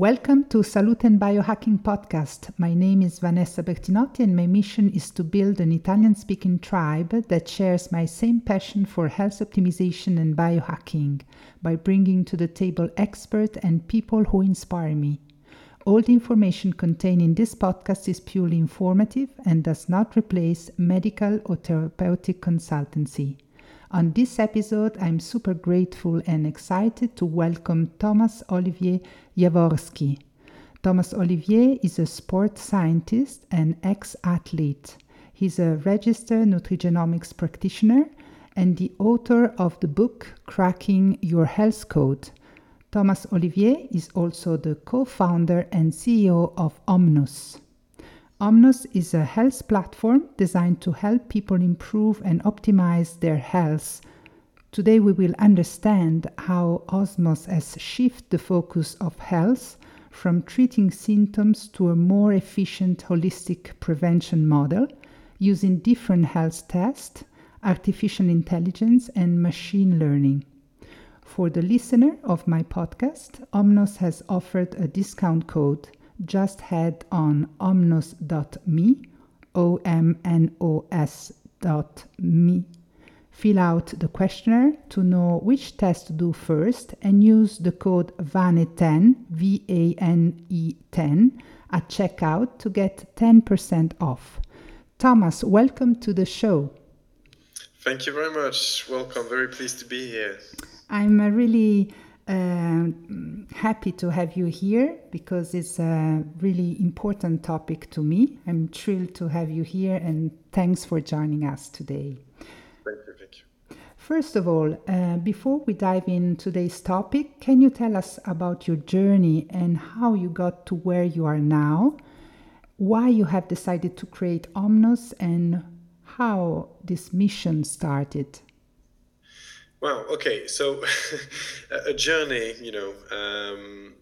Welcome to Salute and Biohacking Podcast. My name is Vanessa Bertinotti, and my mission is to build an Italian speaking tribe that shares my same passion for health optimization and biohacking by bringing to the table experts and people who inspire me. All the information contained in this podcast is purely informative and does not replace medical or therapeutic consultancy. On this episode, I'm super grateful and excited to welcome Thomas Olivier Jaworski. Thomas Olivier is a sports scientist and ex athlete. He's a registered nutrigenomics practitioner and the author of the book Cracking Your Health Code. Thomas Olivier is also the co founder and CEO of Omnos. Omnos is a health platform designed to help people improve and optimize their health. Today, we will understand how Omnos has shifted the focus of health from treating symptoms to a more efficient holistic prevention model using different health tests, artificial intelligence, and machine learning. For the listener of my podcast, Omnos has offered a discount code just head on omnos.me, O M N O S dot me. Fill out the questionnaire to know which test to do first and use the code VANE10, V A N E 10, at checkout to get 10% off. Thomas, welcome to the show. Thank you very much. Welcome. Very pleased to be here. I'm really uh, happy to have you here because it's a really important topic to me. I'm thrilled to have you here and thanks for joining us today. Thank you. Thank you. First of all, uh, before we dive in today's topic, can you tell us about your journey and how you got to where you are now, why you have decided to create Omnos, and how this mission started? Wow. Okay. So a journey, you know, um,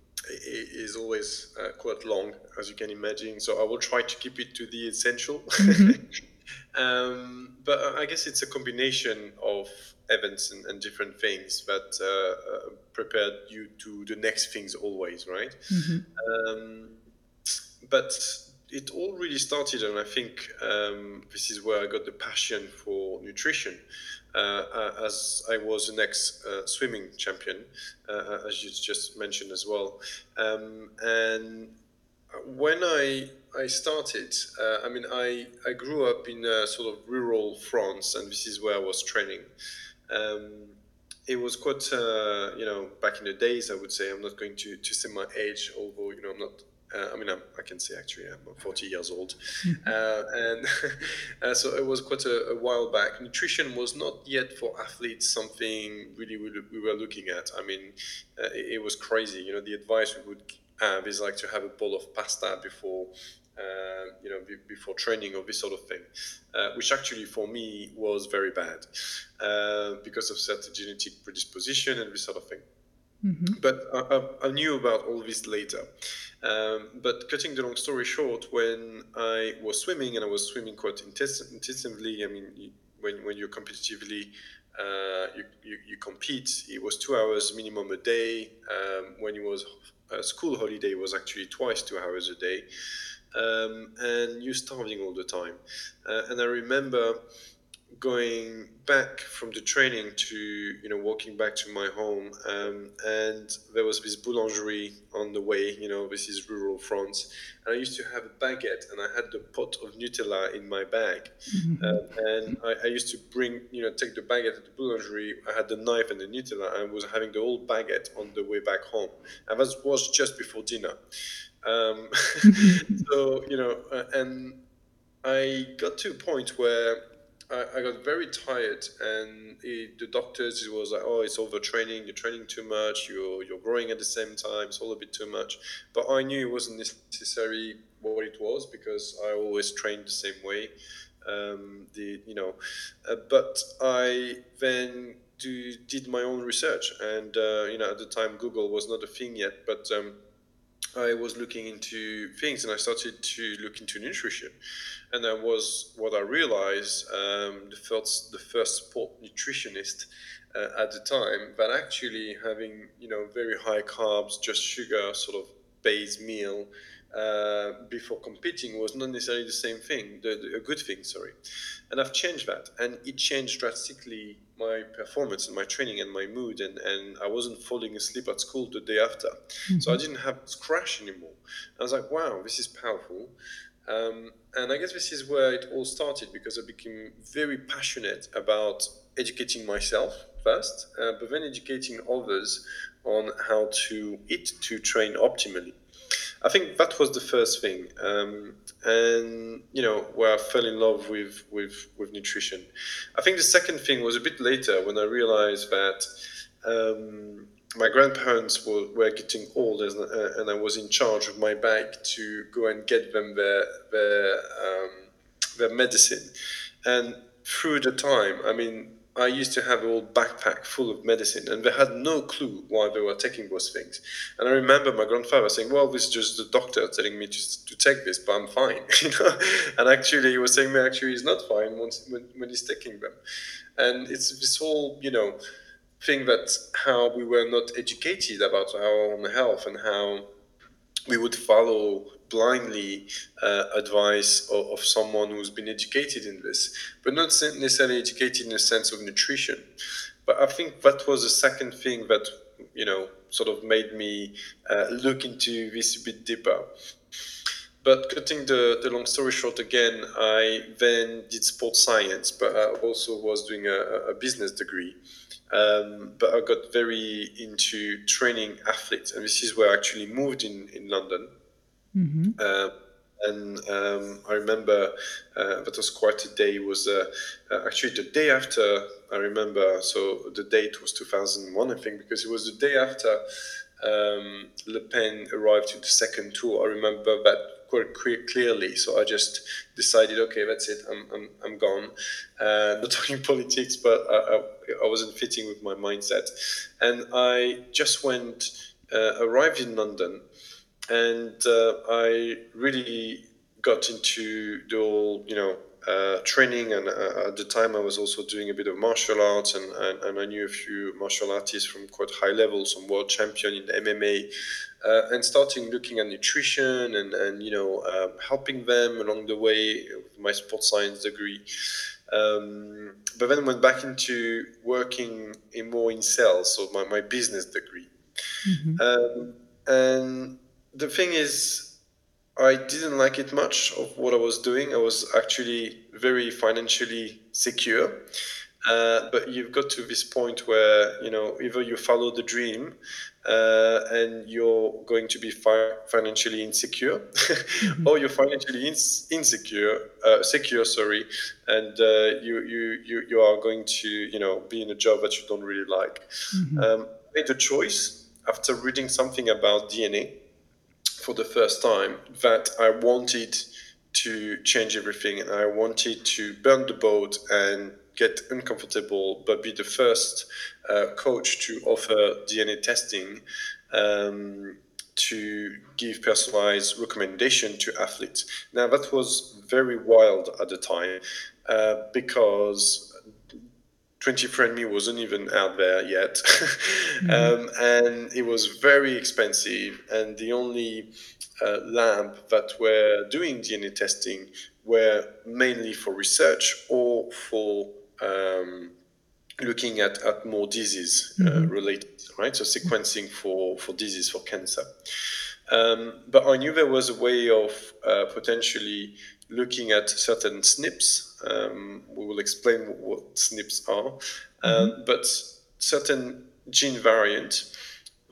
is always uh, quite long, as you can imagine. So I will try to keep it to the essential. Mm-hmm. um, but I guess it's a combination of events and, and different things that uh, uh, prepared you to the next things always, right? Mm-hmm. Um, but it all really started, and I think um, this is where I got the passion for nutrition. Uh, uh, as I was an ex uh, swimming champion, as you just mentioned as well. Um, and when I I started, I mean, I, I grew up in sort of rural France, and this is where I was training. Um, it was quite, uh, you know, back in the days, I would say. I'm not going to, to say my age, although, you know, I'm not uh, I mean, I'm, i can say actually I'm 40 years old, uh, and uh, so it was quite a, a, while back. Nutrition was not yet for athletes something really we, we were looking at. I mean, uh, it, it, was crazy. You know, the advice we would have is like to have a bowl of pasta before. Uh, you know, be, before training or this sort of thing, uh, which actually for me was very bad because of certain genetic predisposition and this sort of thing. Mm-hmm. But I, I, knew about all this later. Um, but cutting the long story short, when I was swimming and I was swimming quite intensively, I mean, when, when you're competitively, uh, you, you, you, compete, it was two hours minimum a day. Um, when it was a school holiday, it was actually twice two hours a day. Um, and you're starving all the time. Uh, and I remember going back from the training to you know walking back to my home um, and there was this boulangerie on the way you know this is rural france and i used to have a baguette and i had the pot of nutella in my bag. Mm-hmm. uh, and I, I, used to bring you know take the baguette at the boulangerie i had the knife and the nutella and I was having the whole baguette on the way back home. And that was just before dinner. Um, so you know uh, and i got to a point where I, I got very tired, and it, the doctors it was like, oh, it's overtraining. You're training too much. You're you're growing at the same time. It's all a bit too much. But I knew it wasn't necessarily what it was because I always trained the same way. Um, the you know, uh, but I then do, did my own research, and uh, you know, at the time Google was not a thing yet, but um, I was looking into things and I started to look into nutrition. And that was what I realized um, the, first, the first sport nutritionist uh, at the time that actually having, you know, very high carbs, just sugar, sort of base meal uh, before competing was not necessarily the same thing, the, the, a good thing, sorry. And I've changed that. And it changed drastically my performance and my training and my mood. And, and I wasn't falling asleep at school the day after. Mm-hmm. So I didn't have this crash anymore. I was like, wow, this is powerful. Um, and I guess this is where it all started because I became very passionate about educating myself first, uh, but then educating others on how to eat to train optimally. I think that was the first thing, um, and you know where I fell in love with with with nutrition. I think the second thing was a bit later when I realized that. Um, my grandparents were, were getting old and, uh, and I was in charge of my bag to go and get them their their, um, their medicine and through the time I mean I used to have a whole backpack full of medicine, and they had no clue why they were taking those things. And I remember my grandfather saying, "Well, this is just the doctor telling me to, to take this, but I'm fine." and actually he was saying, "Me, actually, he's not fine once, when, when he's taking them." And it's this whole, you know, thing that how we were not educated about our own health and how we would follow blindly uh, advice of, of, someone who's been educated in this, but not necessarily educated in the sense of nutrition. But I think that was the second thing that you know sort of made me uh, look into this a bit deeper. But cutting the, the long story short again, I then did sports science, but I also was doing a, a business degree. Um, but I got very into training athletes, and this is where I actually moved in, in London. Mm-hmm. Uh, and um, I remember uh, that was quite a day. Was uh, uh, actually the day after. I remember, so the date was 2001, I think, because it was the day after um, Le Pen arrived to the second tour. I remember that quite clearly. So I just decided, okay, that's it. I'm I'm, I'm gone. Uh, not talking politics, but I, I, I, wasn't fitting with my mindset, and I just went uh, arrived in London and uh, I really got into the whole, you know, uh, training. And uh, at the time, I was also doing a bit of martial arts, and, and, and, I knew a few martial artists from quite high level, some world champion in MMA, uh, and starting looking at nutrition and, and you know, um, helping them along the way with my sports science degree. Um, but then went back into working in more in sales, so my, my business degree. Mm-hmm. Um, and the thing is, I didn't like it much of what I was doing. I was actually very financially secure. Uh, but you've got to this point where you know either you follow the dream uh, and you're going to be fi- financially insecure, mm-hmm. or you're financially ins- insecure, uh, secure, sorry, and uh, you, you you you are going to you know be in a job that you don't really like. Mm-hmm. Um, I made a choice after reading something about DNA for the first time that I wanted to change everything and I wanted to burn the boat and get uncomfortable, but be the first uh, coach to offer DNA testing um, to give personalized recommendation to athletes. Now that was very wild at the time uh, because 23andMe wasn't even out there yet. mm-hmm. um, and it was very expensive. And the only uh, lab that were doing DNA testing were mainly for research or for um, looking at, at more disease uh, mm-hmm. related, right? So sequencing for, for disease, for cancer. Um, but I knew there was a way of uh, potentially looking at certain SNPs um, we will explain what SNPs are, um, mm-hmm. but certain gene variant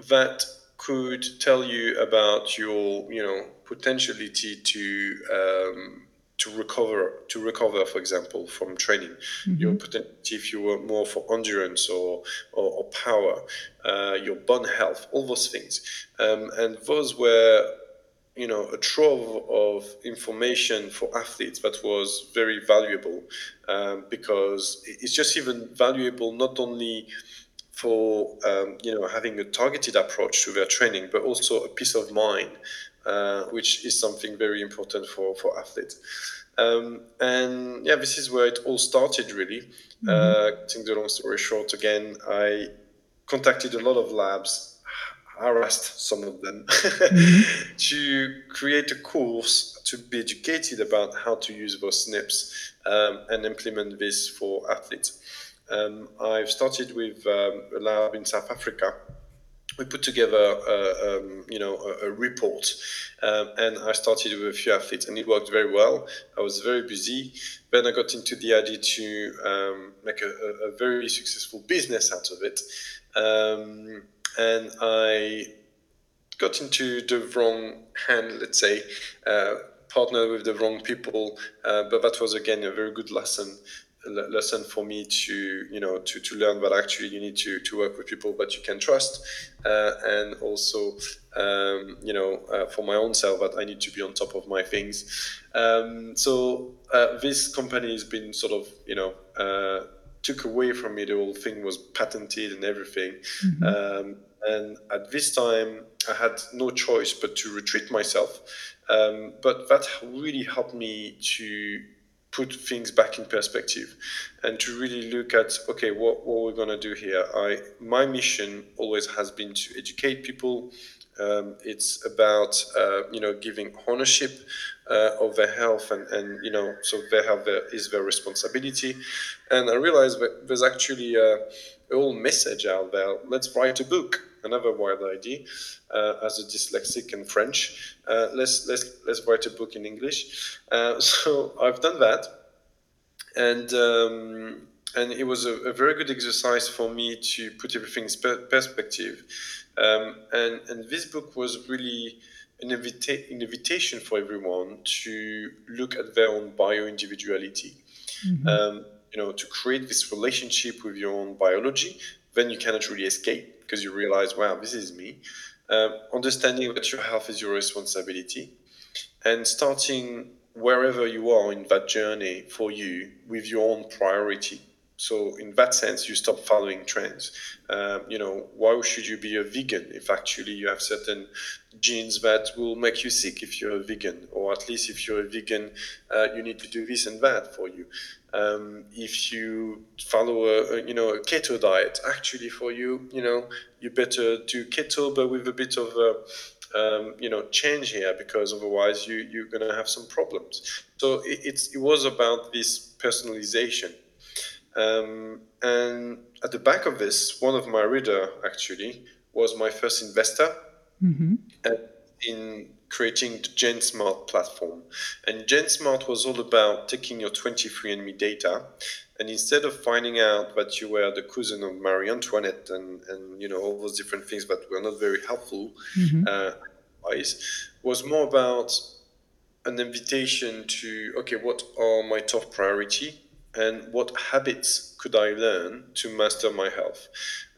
that could tell you about your, you know, potentiality to um, to recover to recover for example from training mm-hmm. your potentiality if you were more for endurance or or, or power uh, your bone health all those things um, and those were you know a trove of information for athletes that was very valuable um, because it's just even valuable not only for um, you know having a targeted approach to their training but also a peace of mind uh, which is something very important for for athletes um, and yeah this is where it all started really mm-hmm. uh, the long story short again i contacted a lot of labs harassed some of them mm-hmm. to create a course to be educated about how to use those SNPs um, and implement this for athletes. Um, I've started with um, a lab in South Africa. We put together, a, um, you know, a, a report, um, and I started with a few athletes, and it worked very well. I was very busy. Then I got into the idea to um, make a, a, very successful business out of it, um, and I got into the wrong hand, let's say. Uh, partnered with the wrong people, uh, but that was again a very good lesson lesson for me to you know to, to learn that actually you need to, to work with people that you can trust uh, and also um, you know uh, for my own self that I need to be on top of my things um, so uh, this company has been sort of you know uh, took away from me the whole thing was patented and everything mm-hmm. um, and at this time I had no choice but to retreat myself. Um, but that really helped me to put things back in perspective and to really look at okay what, what we're going to do here. I my mission always has been to educate people. Um, it's about uh, you know giving ownership uh, of their health and, and you know so they have their is their responsibility. And i realized that there's actually a whole message out there let's write a book another wild idea uh, as a dyslexic in French. Uh, let's let's let's write a book in English. Uh, so I've done that, and. Um, and it was a, a, very good exercise for me to put everything in perspective. Um, and, and this book was really an, invita- an, invitation for everyone to look at their own bio individuality. Mm-hmm. Um, you know, to create this relationship with your own biology, then you cannot really escape because you realize, wow, this is me. Um, understanding that your health is your responsibility and starting wherever you are in that journey for you with your own priority. So in that sense, you stop following trends. Um, you know, why should you be a vegan if actually you have certain genes that will make you sick if you're a vegan, or at least if you're a vegan, uh, you need to do this and that for you. Um, if you follow a, a, you know a keto diet, actually for you, you know, you better do keto, but with a bit of a, um, you know change here because otherwise you you're gonna have some problems. So it, it's it was about this personalization um, and at the back of this, one of my reader actually was my first investor mm-hmm. in creating the GenSmart platform. And GenSmart was all about taking your 23andMe data and instead of finding out that you were the cousin of Marie Antoinette and, and you know all those different things that were not very helpful, mm-hmm. uh, was more about an invitation to okay, what are my top priority? And what habits could I learn to master my health?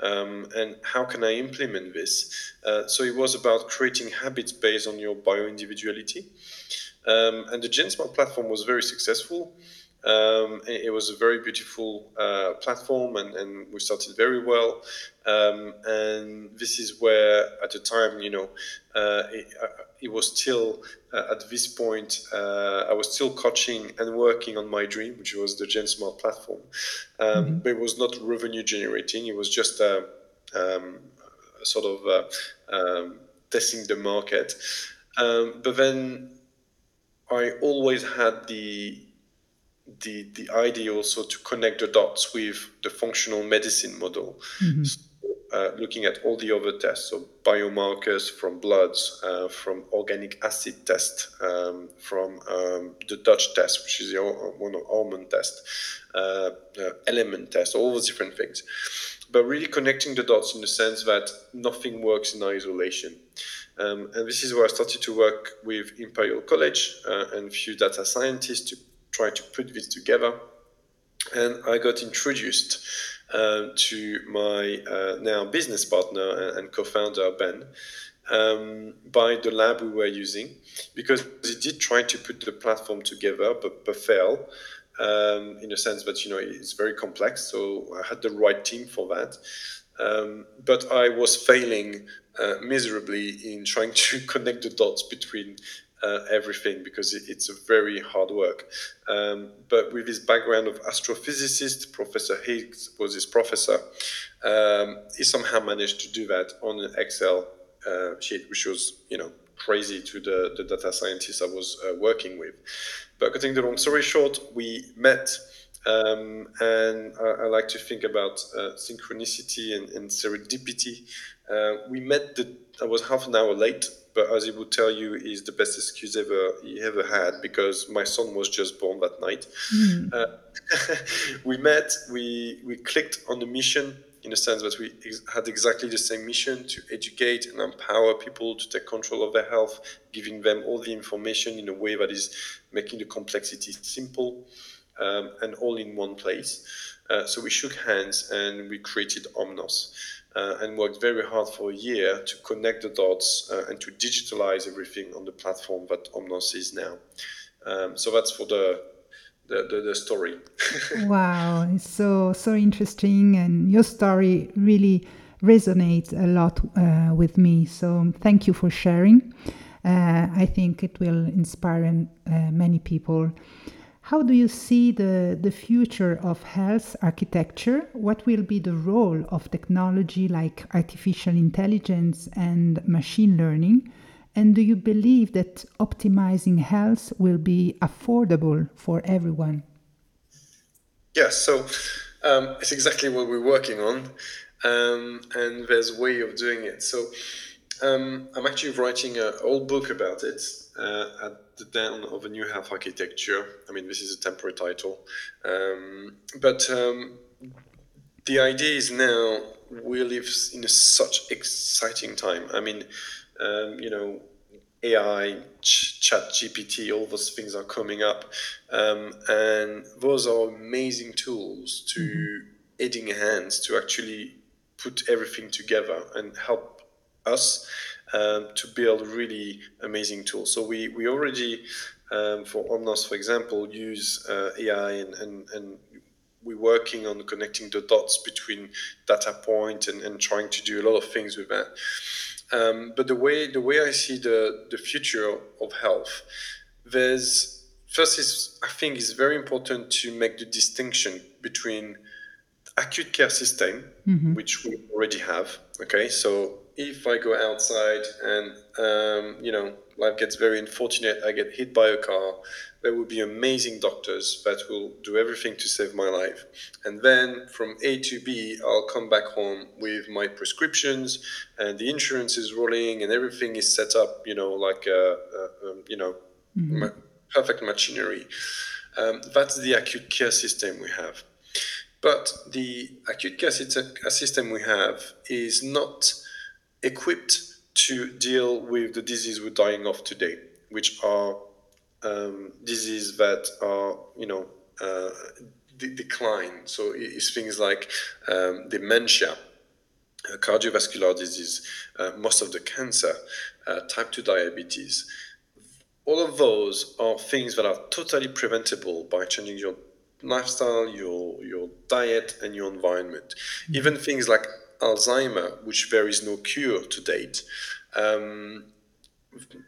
Um, and how can I implement this? Uh, so it was about creating habits based on your bio individuality. Um, and the GenSmart platform was very successful. Um, it was a very beautiful uh, platform, and, and, we started very well. Um, and this is where, at the time, you know, uh, it, uh, it, was still uh, at this point, uh, I was still coaching and working on my dream, which was the GenSmart platform. Um, mm-hmm. But it was not revenue generating. It was just a, um, a sort of um, testing the market. Um, but then I always had the the the idea also to connect the dots with the functional medicine model. Mm-hmm. So, uh, looking at all the other tests, so biomarkers from bloods, uh, from organic acid test, um, from um, the Dutch test, which is the one of hormone test, uh, element test, all those different things. But really connecting the dots in the sense that nothing works in isolation. Um, and this is where I started to work with Imperial College uh, and a few data scientists to try to put this together. And I got introduced uh, to my uh, now business partner and, and co-founder Ben um, by the lab we were using because he did try to put the platform together but, but failed um, in a sense that you know it's very complex so I had the right team for that um, but I was failing uh, miserably in trying to connect the dots between uh, everything because it, it's a very hard work. Um, but with his background of astrophysicist, Professor Higgs was his professor. Um, he somehow managed to do that on an Excel uh, sheet, which was you know crazy to the, the data scientists I was uh, working with. But cutting the long story short, we met. Um, and I, I, like to think about uh, synchronicity and, and serendipity. Uh, we met the, I was half an hour late, but as he would tell you, is the best excuse ever he ever had because my son was just born that night. Mm. Uh, we met, we we clicked on the mission in the sense that we ex- had exactly the same mission to educate and empower people to take control of their health, giving them all the information in a way that is making the complexity simple um, and all in one place. Uh, so we shook hands and we created Omnos. Uh, and worked very hard for a year to connect the dots uh, and to digitalize everything on the platform that Omnos is now. Um, so that's for the the, the, the story. wow, it's so so interesting, and your story really resonates a lot uh, with me. So thank you for sharing. Uh, I think it will inspire uh, many people. How do you see the, the future of health architecture? What will be the role of technology like artificial intelligence and machine learning? And do you believe that optimizing health will be affordable for everyone? Yes, so um, it's exactly what we're working on, um, and there's a way of doing it. So um, I'm actually writing an old book about it uh, at the dawn of a new health architecture. I mean, this is a temporary title, um, but um, the idea is now we live in a such exciting time. I mean, um, you know, AI, ch- Chat GPT, all those things are coming up, um, and those are amazing tools to mm-hmm. aiding hands to actually put everything together and help us um, to build really amazing tools. So we we already um, for Omnos, for example, use uh, AI and, and, and we're working on connecting the dots between data point and, and trying to do a lot of things with that. Um, but the way the way I see the the future of health, there's first is I think it's very important to make the distinction between acute care system, mm-hmm. which we already have. Okay, so if I go outside and um, you know life gets very unfortunate, I get hit by a car, there will be amazing doctors that will do everything to save my life. And then from A to B, I'll come back home with my prescriptions, and the insurance is rolling, and everything is set up, you know, like a, a, a you know, mm-hmm. ma- perfect machinery. Um, that's the acute care system we have. But the acute care system we have is not equipped to deal with the disease we're dying of today, which are um, diseases that are, you know, uh, de- decline. So it's things like um, dementia, uh, cardiovascular disease, uh, most of the cancer, uh, type 2 diabetes. All of those are things that are totally preventable by changing your lifestyle, your your diet, and your environment. Mm-hmm. Even things like Alzheimer, which there is no cure to date. Um,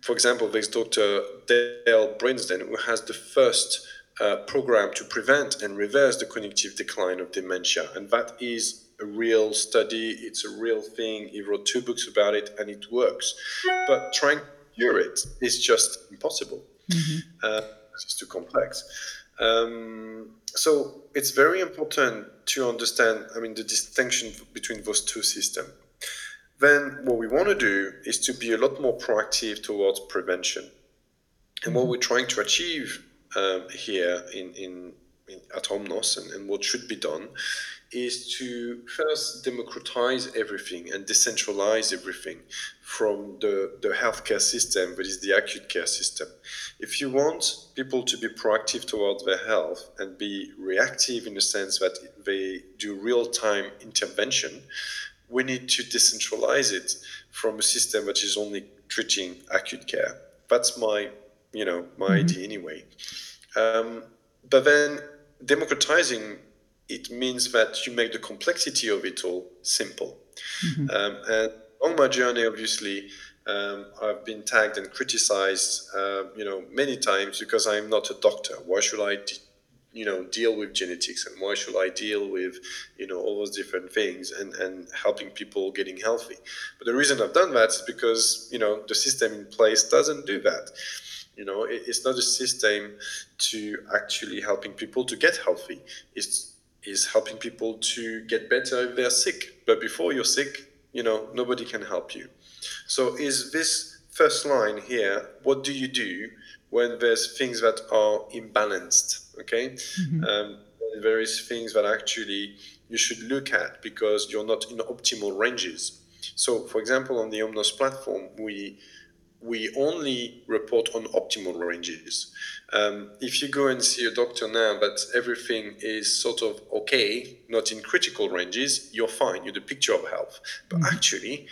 for example, there's Dr. Dale Bredesen, who has the first uh, program to prevent and reverse the cognitive decline of dementia. And that is a real study, it's a real thing. He wrote two books about it, and it works. But trying to cure it is just impossible. Mm-hmm. Uh, it's too complex. Um, so it's very important to understand, I mean, the distinction between those two systems. Then what we want to do is to be a lot more proactive towards prevention. And what mm-hmm. we're trying to achieve um, here in, in, in, at Omnos and, and what should be done is to first democratize everything and decentralize everything from the, the healthcare system, that is the acute care system. If you want people to be proactive towards their health and be reactive in the sense that they do real time intervention, we need to decentralize it from a system which is only treating acute care. That's my, you know, my mm-hmm. idea anyway. Um, but then democratizing it means that you make the complexity of it all simple. Mm-hmm. Um, and on my journey, obviously, um, I've been tagged and criticized, uh, you know, many times because I'm not a doctor. Why should I you know deal with genetics and why should i deal with you know all those different things and and helping people getting healthy but the reason i've done that is because you know the system in place doesn't do that you know it, it's not a system to actually helping people to get healthy it's is helping people to get better if they're sick. But before you're sick you know nobody can help you. So is this first line here what do you do when there's things that are imbalanced okay? Mm-hmm. um, there is things that actually you should look at because you're not in optimal ranges. So for example on the omnos platform we we only report on optimal ranges. Um, if you go and see a doctor now, but everything is sort of okay, not in critical ranges, you're fine. You're the picture of health. But mm-hmm. actually,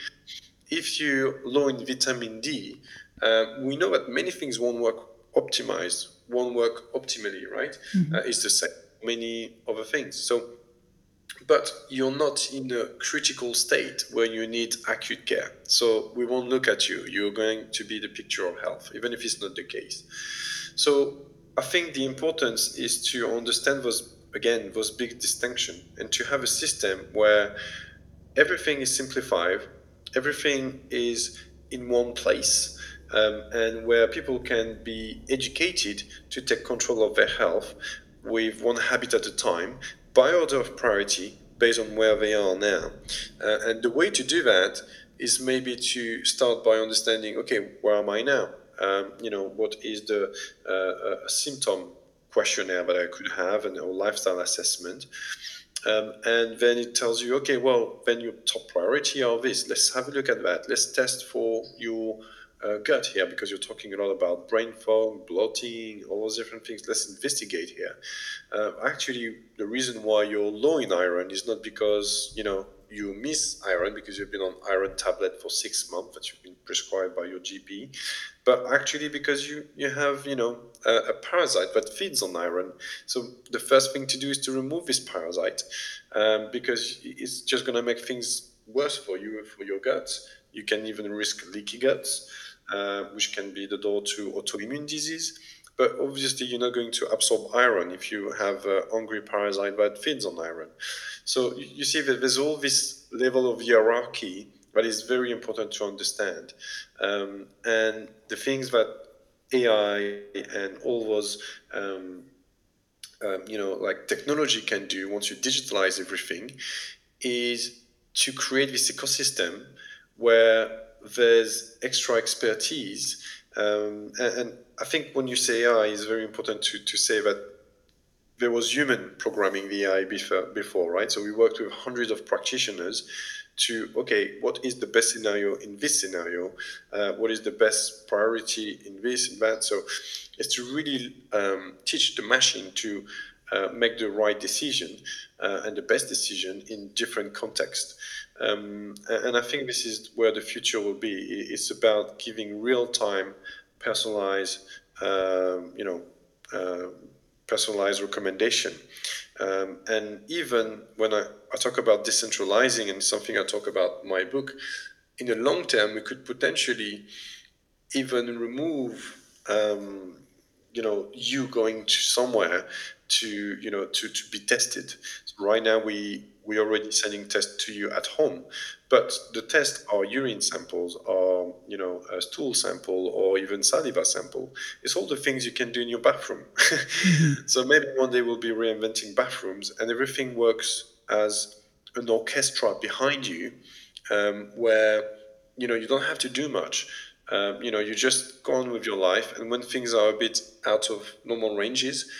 if you're low in vitamin D, uh, we know that many things won't work optimized, won't work optimally, right? Mm-hmm. Uh, it's the same many other things. So but you're not in a critical state where you need acute care. So we won't look at you. You're going to be the picture of health, even if it's not the case. So I think the importance is to understand those again those big distinction and to have a system where everything is simplified, everything is in one place. Um, and where people can be educated to take control of their health with one habit at a time by order of priority based on where they are now. Uh, and the way to do that is maybe to start by understanding, okay, where am I now? Um, you know, what is the uh, symptom questionnaire that I could have and or lifestyle assessment. Um, and then it tells you, okay, well, then your top priority are this. Let's have a look at that. Let's test for your uh, gut here because you're talking a lot about brain fog, bloating, all those different things. Let's investigate here. Uh, actually, the reason why you're low in iron is not because you know you miss iron because you've been on iron tablet for six months that you've been prescribed by your GP, but actually because you you have you know a, a parasite that feeds on iron. So the first thing to do is to remove this parasite um, because it's just going to make things worse for you for your guts. You can even risk leaky guts uh, which can be the door to autoimmune disease. But obviously, you're not going to absorb iron if you have a hungry parasite that feeds on iron. So you see that there's all this level of hierarchy that is very important to understand. Um, and the things that AI and all those um, um, you know, like technology can do once you digitalize everything is to create this ecosystem where there's extra expertise. Um, and, and, I think when you say AI, it's very important to, to say that there was human programming the AI before, before, right? So we worked with hundreds of practitioners to, okay, what is the best scenario in this scenario? Uh, what is the best priority in this and that? So it's to really um, teach the machine to uh, make the right decision uh, and the best decision in different contexts. Um, and I think this is where the future will be. It's about giving real-time, personalized, um, you know, uh, personalized recommendation. Um, and even when I, I talk about decentralizing and something I talk about my book, in the long term, we could potentially even remove, um, you know, you going to somewhere to, you know, to, to be tested. So right now, we we're already sending tests to you at home. But the tests are urine samples, or you know, a stool sample, or even saliva sample. It's all the things you can do in your bathroom. Mm-hmm. so maybe one day we'll be reinventing bathrooms, and everything works as an orchestra behind you, um, where you know you don't have to do much. Um, you know, you just go on with your life, and when things are a bit out of normal ranges,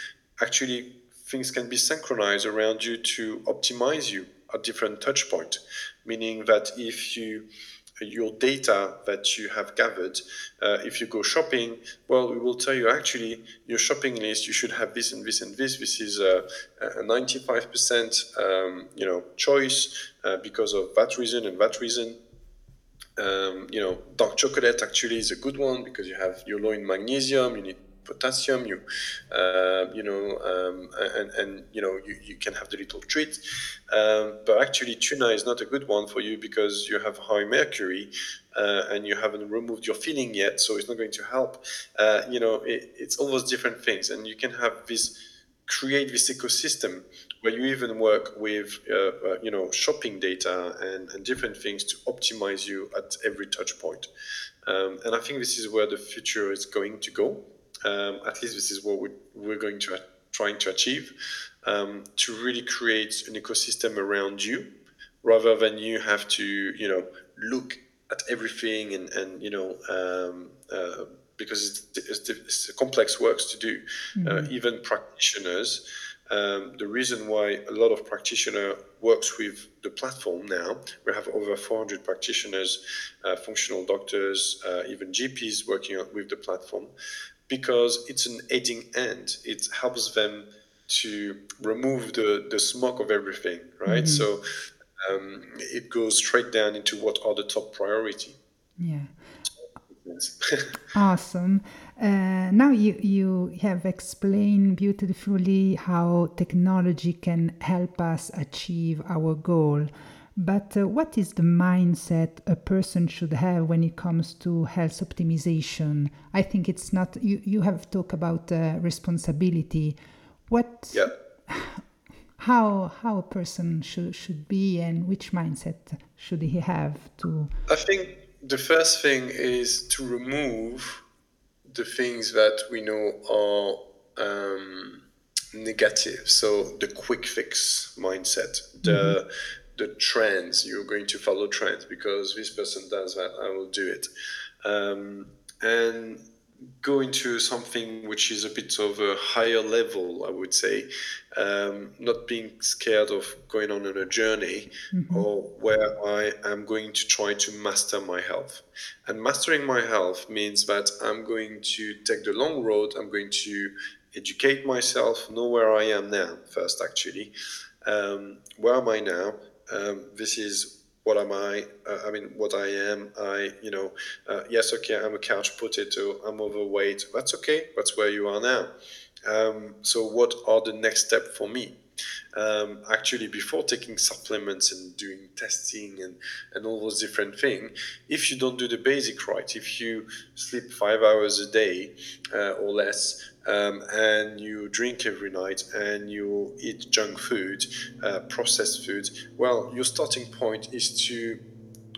actually things can be synchronized around you to optimize you at different touch point meaning that if you your data that you have gathered uh, if you go shopping well we will tell you actually your shopping list you should have this and this and this. This is a, a 95% um, you know choice uh, because of that reason and that reason. Um, you know dark chocolate actually is a good one because you have you're low in magnesium you need potassium, you uh, you know, um, and and you know you, you can have the little treat. Um, but actually, tuna is not a good one for you because you have high mercury. Uh, and you haven't removed your filling yet, so it's not going to help. Uh, you know, it, it's all those different things, and you can have this create this ecosystem where you even work with uh, uh, you know shopping data and, and different things to optimize you at every touch point. Um, and I think this is where the future is going to go. Um, at least this is what we, we're going to trying to achieve um, to really create an ecosystem around you rather than you have to you know look at everything and, and you know um, uh, because it's, it's, it's, complex works to do uh, mm-hmm. uh, even practitioners um, the reason why a lot of practitioner works with the platform now, we have over 400 practitioners, uh, functional doctors, uh, even GPs working with the platform, because it's an aiding end. It helps them to remove the, the smoke of everything, right? Mm-hmm. So um, it goes straight down into what are the top priority. Yeah. awesome. Uh, now you, you have explained beautifully how technology can help us achieve our goal. But uh, what is the mindset a person should have when it comes to health optimization? I think it's not, you, you have talked about uh, responsibility. What, yeah. how, how a person should, should be and which mindset should he have to? I think the first thing is to remove the things that we know are um, negative. So the quick fix mindset, the mm-hmm. The trends. You're going to follow trends because this person does that. I will do it, um, and go into something which is a bit of a higher level, I would say, um, not being scared of going on a journey mm-hmm. or where I am going to try to master my health. And mastering my health means that I'm going to take the long road, I'm going to educate myself, know where I am now, first actually. Um, where am I now? Um, this is what am I? Uh, I mean, what I am. I, you know, uh, yes, okay, I'm a couch potato. I'm overweight. That's okay. That's where you are now. Um, so, what are the next step for me? Um, actually, before taking supplements and doing testing and, and all those different things, if you don't do the basic right, if you sleep five hours a day uh, or less, um, and you drink every night and you eat junk food, uh, processed food, well, your starting point is to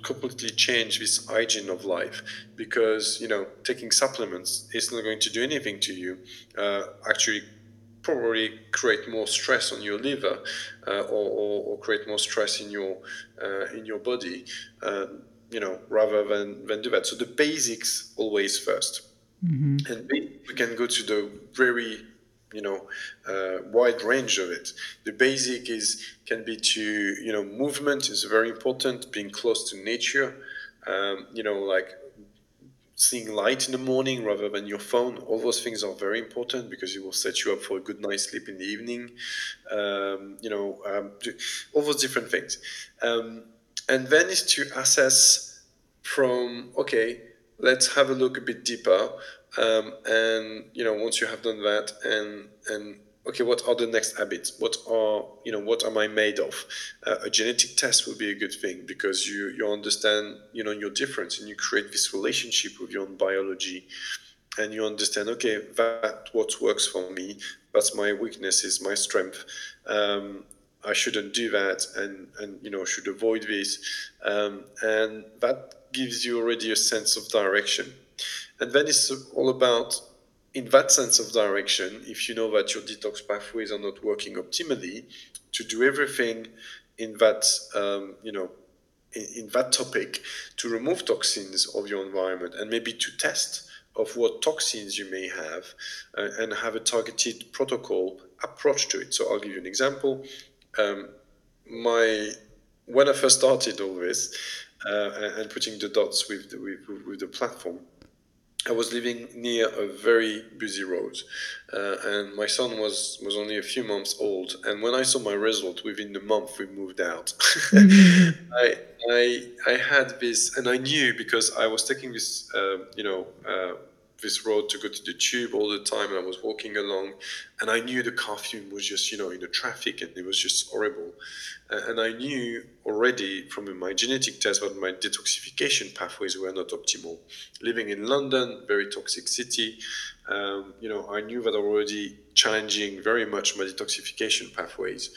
completely change this hygiene of life because you know taking supplements is not going to do anything to you uh, actually probably create more stress on your liver uh, or, or, create more stress in your uh, in your body um, you know rather than than do that. So the basics always first Mm-hmm. And we can go to the very you know uh, wide range of it. The basic is can be to you know movement is very important being close to nature. Um, you know like seeing light in the morning rather than your phone all those things are very important because it will set you up for a good night's sleep in the evening. Um, you know um, all those different things. Um, and then is to assess from okay let's have a look a bit deeper. Um, and you know, once you have done that, and and okay, what are the next habits? What are you know, what am I made of? Uh, a genetic test would be a good thing because you you understand you know your difference and you create this relationship with your own biology, and you understand okay that what works for me. That's my weakness is my strength. Um, I shouldn't do that, and and you know should avoid this, um, and that gives you already a sense of direction. And then it's all about, in that sense of direction, if you know that your detox pathways are not working optimally, to do everything in that, um, you know, in, in that topic to remove toxins of your environment and maybe to test of what toxins you may have uh, and have a targeted protocol approach to it. So I'll give you an example. Um, my when I first started all this, uh, and putting the dots with the, with, with the platform. I was living near a very busy road, uh, and my son was was only a few months old. And when I saw my result within the month, we moved out. I, I I had this, and I knew because I was taking this, uh, you know, uh, this road to go to the tube all the time, and I was walking along, and I knew the car fume was just, you know, in the traffic, and it was just horrible. And I knew already from my genetic test that my detoxification pathways were not optimal. Living in London, very toxic city, um, you know, I knew that already challenging very much my detoxification pathways.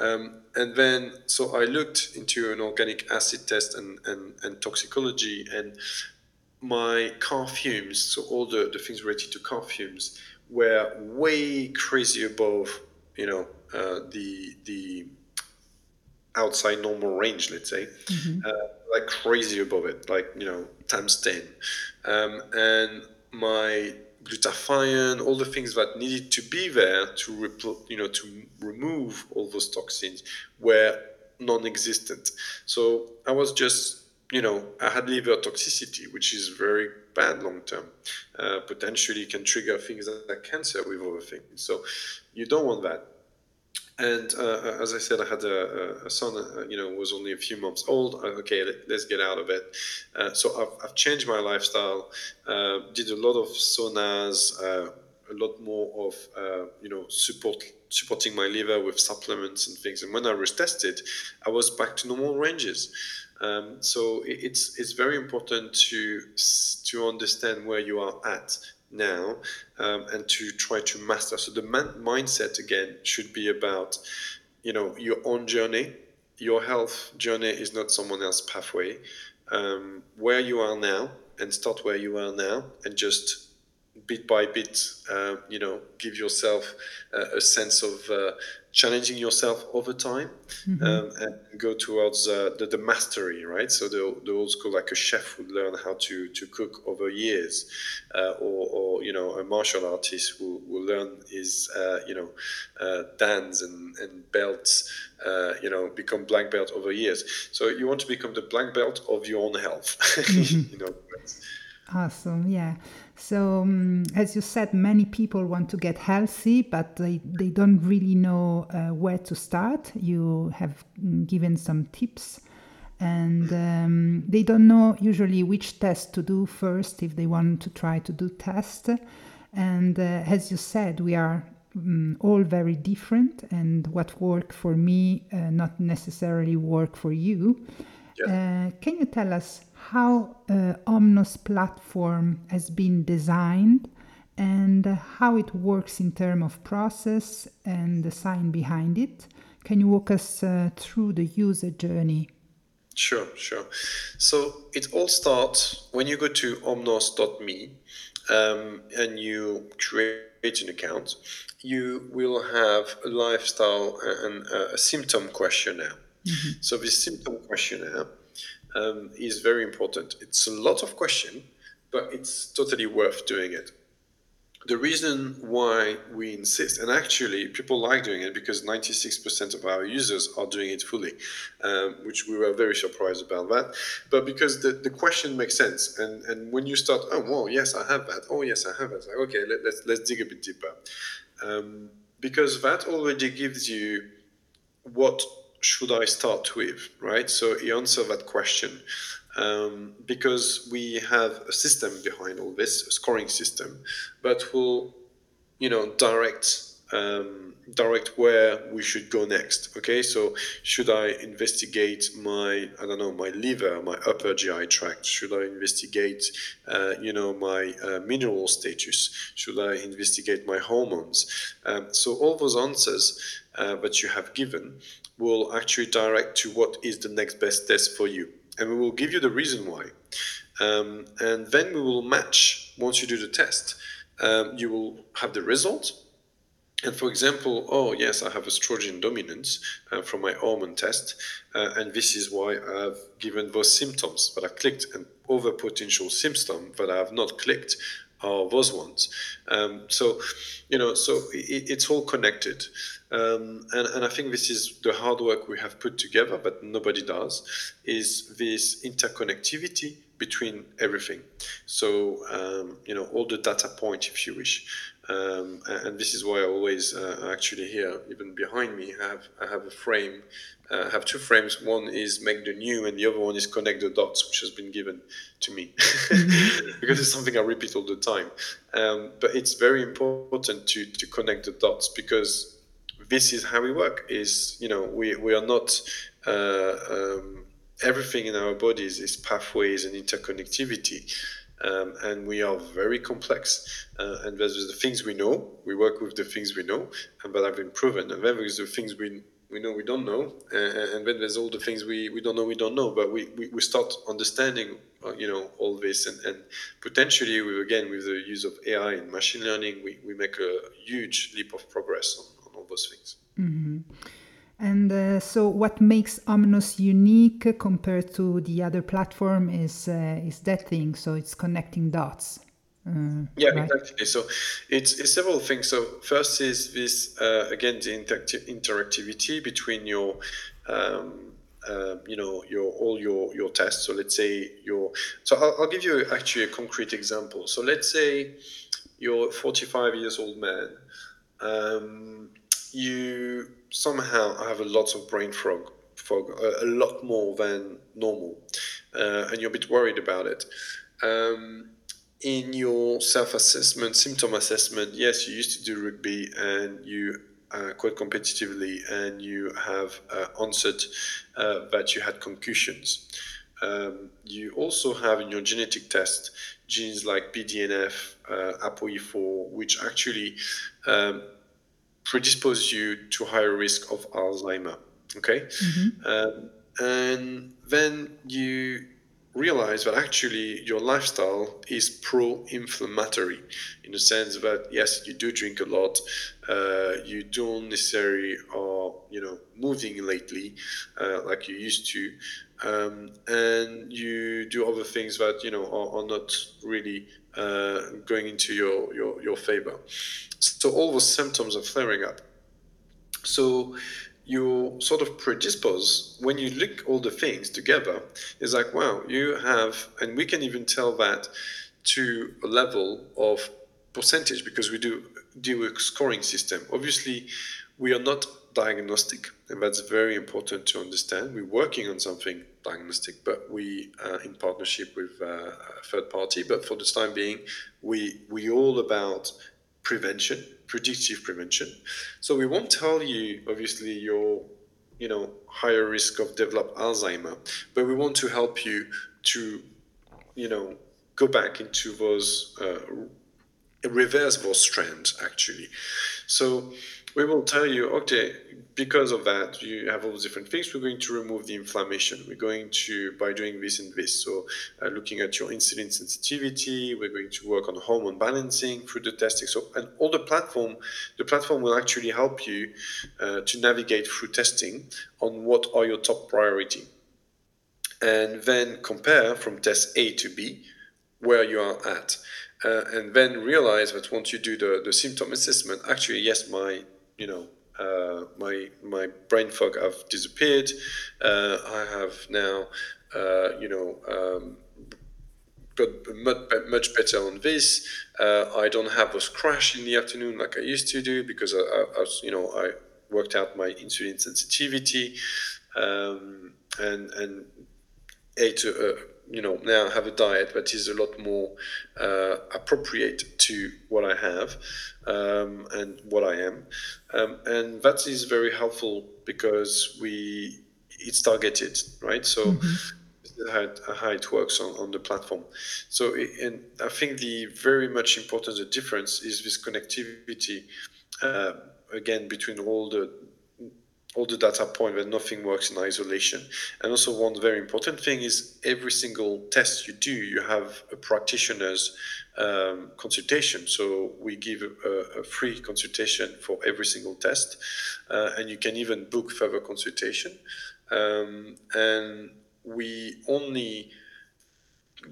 Um, and then, so I looked into an organic acid test and, and, and toxicology, and my car fumes, so all the, the things related to car fumes, were way crazy above, you know, uh, the the outside normal range, let's say, mm-hmm. uh, like crazy above it, like you know, times ten, um, and my glutathione, all the things that needed to be there to repl- you know to remove all those toxins were non-existent. So I was just you know I had liver toxicity, which is very bad long term. Uh, potentially can trigger things like cancer with other things. So you don't want that. And uh, as I said, I had a, a son, uh, you know, was only a few months old. Uh, okay, let, us get out of it. Uh, so I've, I've, changed my lifestyle, uh, did a lot of saunas, uh, a lot more of, you know, support supporting my liver with supplements and things. And when I retested, I was back to normal ranges. Um, so it's it's very important to to understand where you are at now um, and to try to master. So the man- mindset again should be about, you know, your own journey. Your health journey is not someone else's pathway. Um, where you are now, and start where you are now, and just bit by bit, uh, you know, give yourself uh, a sense of uh, challenging yourself over time mm-hmm. um, and go towards uh, the, the, mastery, right? So the, the old school, like a chef would learn how to, to cook over years, uh, or, or, you know, a martial artist will, will learn his, uh, you know, uh, dance and, and belts, uh, you know, become black belt over years. So you want to become the black belt of your own health, mm-hmm. you know. Awesome, yeah. So, um, as you said, many people want to get healthy, but they, they don't really know uh, where to start. You have mm, given some tips, and um, they don't know usually which test to do first if they want to try to do tests. And uh, as you said, we are um, all very different, and what work for me uh, not necessarily work for you. Uh, can you tell us how uh, Omnos platform has been designed and how it works in terms of process and the sign behind it. Can you walk us uh, through the user journey? Sure, sure. So it all starts when you go to omnos.me um, and you create an account. You will have a lifestyle and a symptom questionnaire. Mm-hmm. So this symptom questionnaire um, is very important. It's a lot of question, but it's totally worth doing it. The reason why we insist, and actually people like doing it because 96% of our users are doing it fully, um, which we were very surprised about that. But because the, the question makes sense, and, and when you start, oh, well, yes, I have that. Oh, yes, I have that. Like, okay, let, us let's, let's dig a bit deeper. Um, because that already gives you what should I start with, right? So he answered that question um, because we have a system behind all this, a scoring system, but will, you know, direct um, direct where we should go next. Okay, so should I investigate my I don't know my liver, my upper GI tract? Should I investigate uh, you know my uh, mineral status? Should I investigate my hormones? Um, so all those answers uh, that you have given will actually direct to what is the next best test for you. And we will give you the reason why. Um, and then we will match, once you do the test, um, you will have the result. And for example, oh, yes, I have estrogen dominance uh, from my hormone test. Uh, and this is why I've given those symptoms that I clicked and other potential symptoms that I have not clicked are those ones. Um, so, you know, so it, it's all connected. Um, and, and I think this is the hard work we have put together, but nobody does, is this interconnectivity between everything. So, um, you know, all the data point, if you wish. Um, and this is why I always uh, actually here, even behind me, have I have a frame. Uh, have two frames. One is make the new, and the other one is connect the dots, which has been given to me because it's something I repeat all the time. Um, but it's very important to to connect the dots because this is how we work is you know we, we are not uh, um, everything in our bodies is pathways and interconnectivity um, and we are very complex. Uh, and there's the things we know. We work with the things we know, and that have been proven. And then there's the things we we know we don't know, and, and then there's all the things we, we don't know we don't know. But we, we, we start understanding, uh, you know, all this, and, and potentially, we, again, with the use of AI and machine learning, we, we make a huge leap of progress on, on all those things. Mm-hmm. And uh, so, what makes Omnos unique compared to the other platform is uh, is that thing. So it's connecting dots. Uh, yeah, right? exactly. So it's, it's, several things. So first is this uh, again the interacti- interactivity between your um, uh, you know your all your your tests. So let's say your so I'll, I'll, give you actually a concrete example. So let's say you're 45 years old man. Um, you somehow have a lot of brain fog, fog a, a lot more than normal, uh, and you're a bit worried about it. Um, in your self-assessment, symptom assessment, yes, you used to do rugby and you uh, quite competitively, and you have uh, answered uh, that you had concussions. Um, you also have in your genetic test genes like BDNF, uh, ApoE4, which actually um, predispose you to higher risk of Alzheimer. Okay, mm-hmm. um, and then you realize that actually your lifestyle is pro-inflammatory in the sense that yes you do drink a lot uh, you don't necessarily are you know moving lately uh, like you used to um, and you do other things that you know are, are not really uh, going into your, your your favor. So all those symptoms are flaring up. So you sort of predispose when you link all the things together it's like wow you have and we can even tell that to a level of percentage because we do do a scoring system. Obviously we are not diagnostic and that's very important to understand we're working on something diagnostic but we are in partnership with uh, a third party but for the time being we we all about prevention predictive prevention. So we won't tell you, obviously, your you know higher risk of develop Alzheimer, but we want to help you to you know go back into those uh, reverse those trends actually. So we will tell you, okay, because of that, you have all those different things. We're going to remove the inflammation. We're going to, by doing this and this, so uh, looking at your insulin sensitivity, we're going to work on hormone balancing through the testing. So, and all the platform, the platform will actually help you uh, to navigate through testing on what are your top priority. And then compare from test A to B where you are at. Uh, and then realize that once you do the, the symptom assessment, actually, yes, my you know, uh, my my brain fog have disappeared. Uh, I have now, uh, you know, um, got much, much better on this. Uh, I don't have those crash in the afternoon like I used to do because I, I, I you know, I worked out my insulin sensitivity um, and and ate a, you know now have a diet that is a lot more uh, appropriate to what I have um, and what I am, um, and that is very helpful because we it's targeted, right? So. Mm-hmm. How, how it works on, on the platform. So, and I think the very much important the difference is this connectivity uh, again between all the all the data point that nothing works in isolation. And also one very important thing is every single test you do, you have a practitioner's um, consultation. So we give a, a, free consultation for every single test, uh, and you can even book further consultation. Um, and we only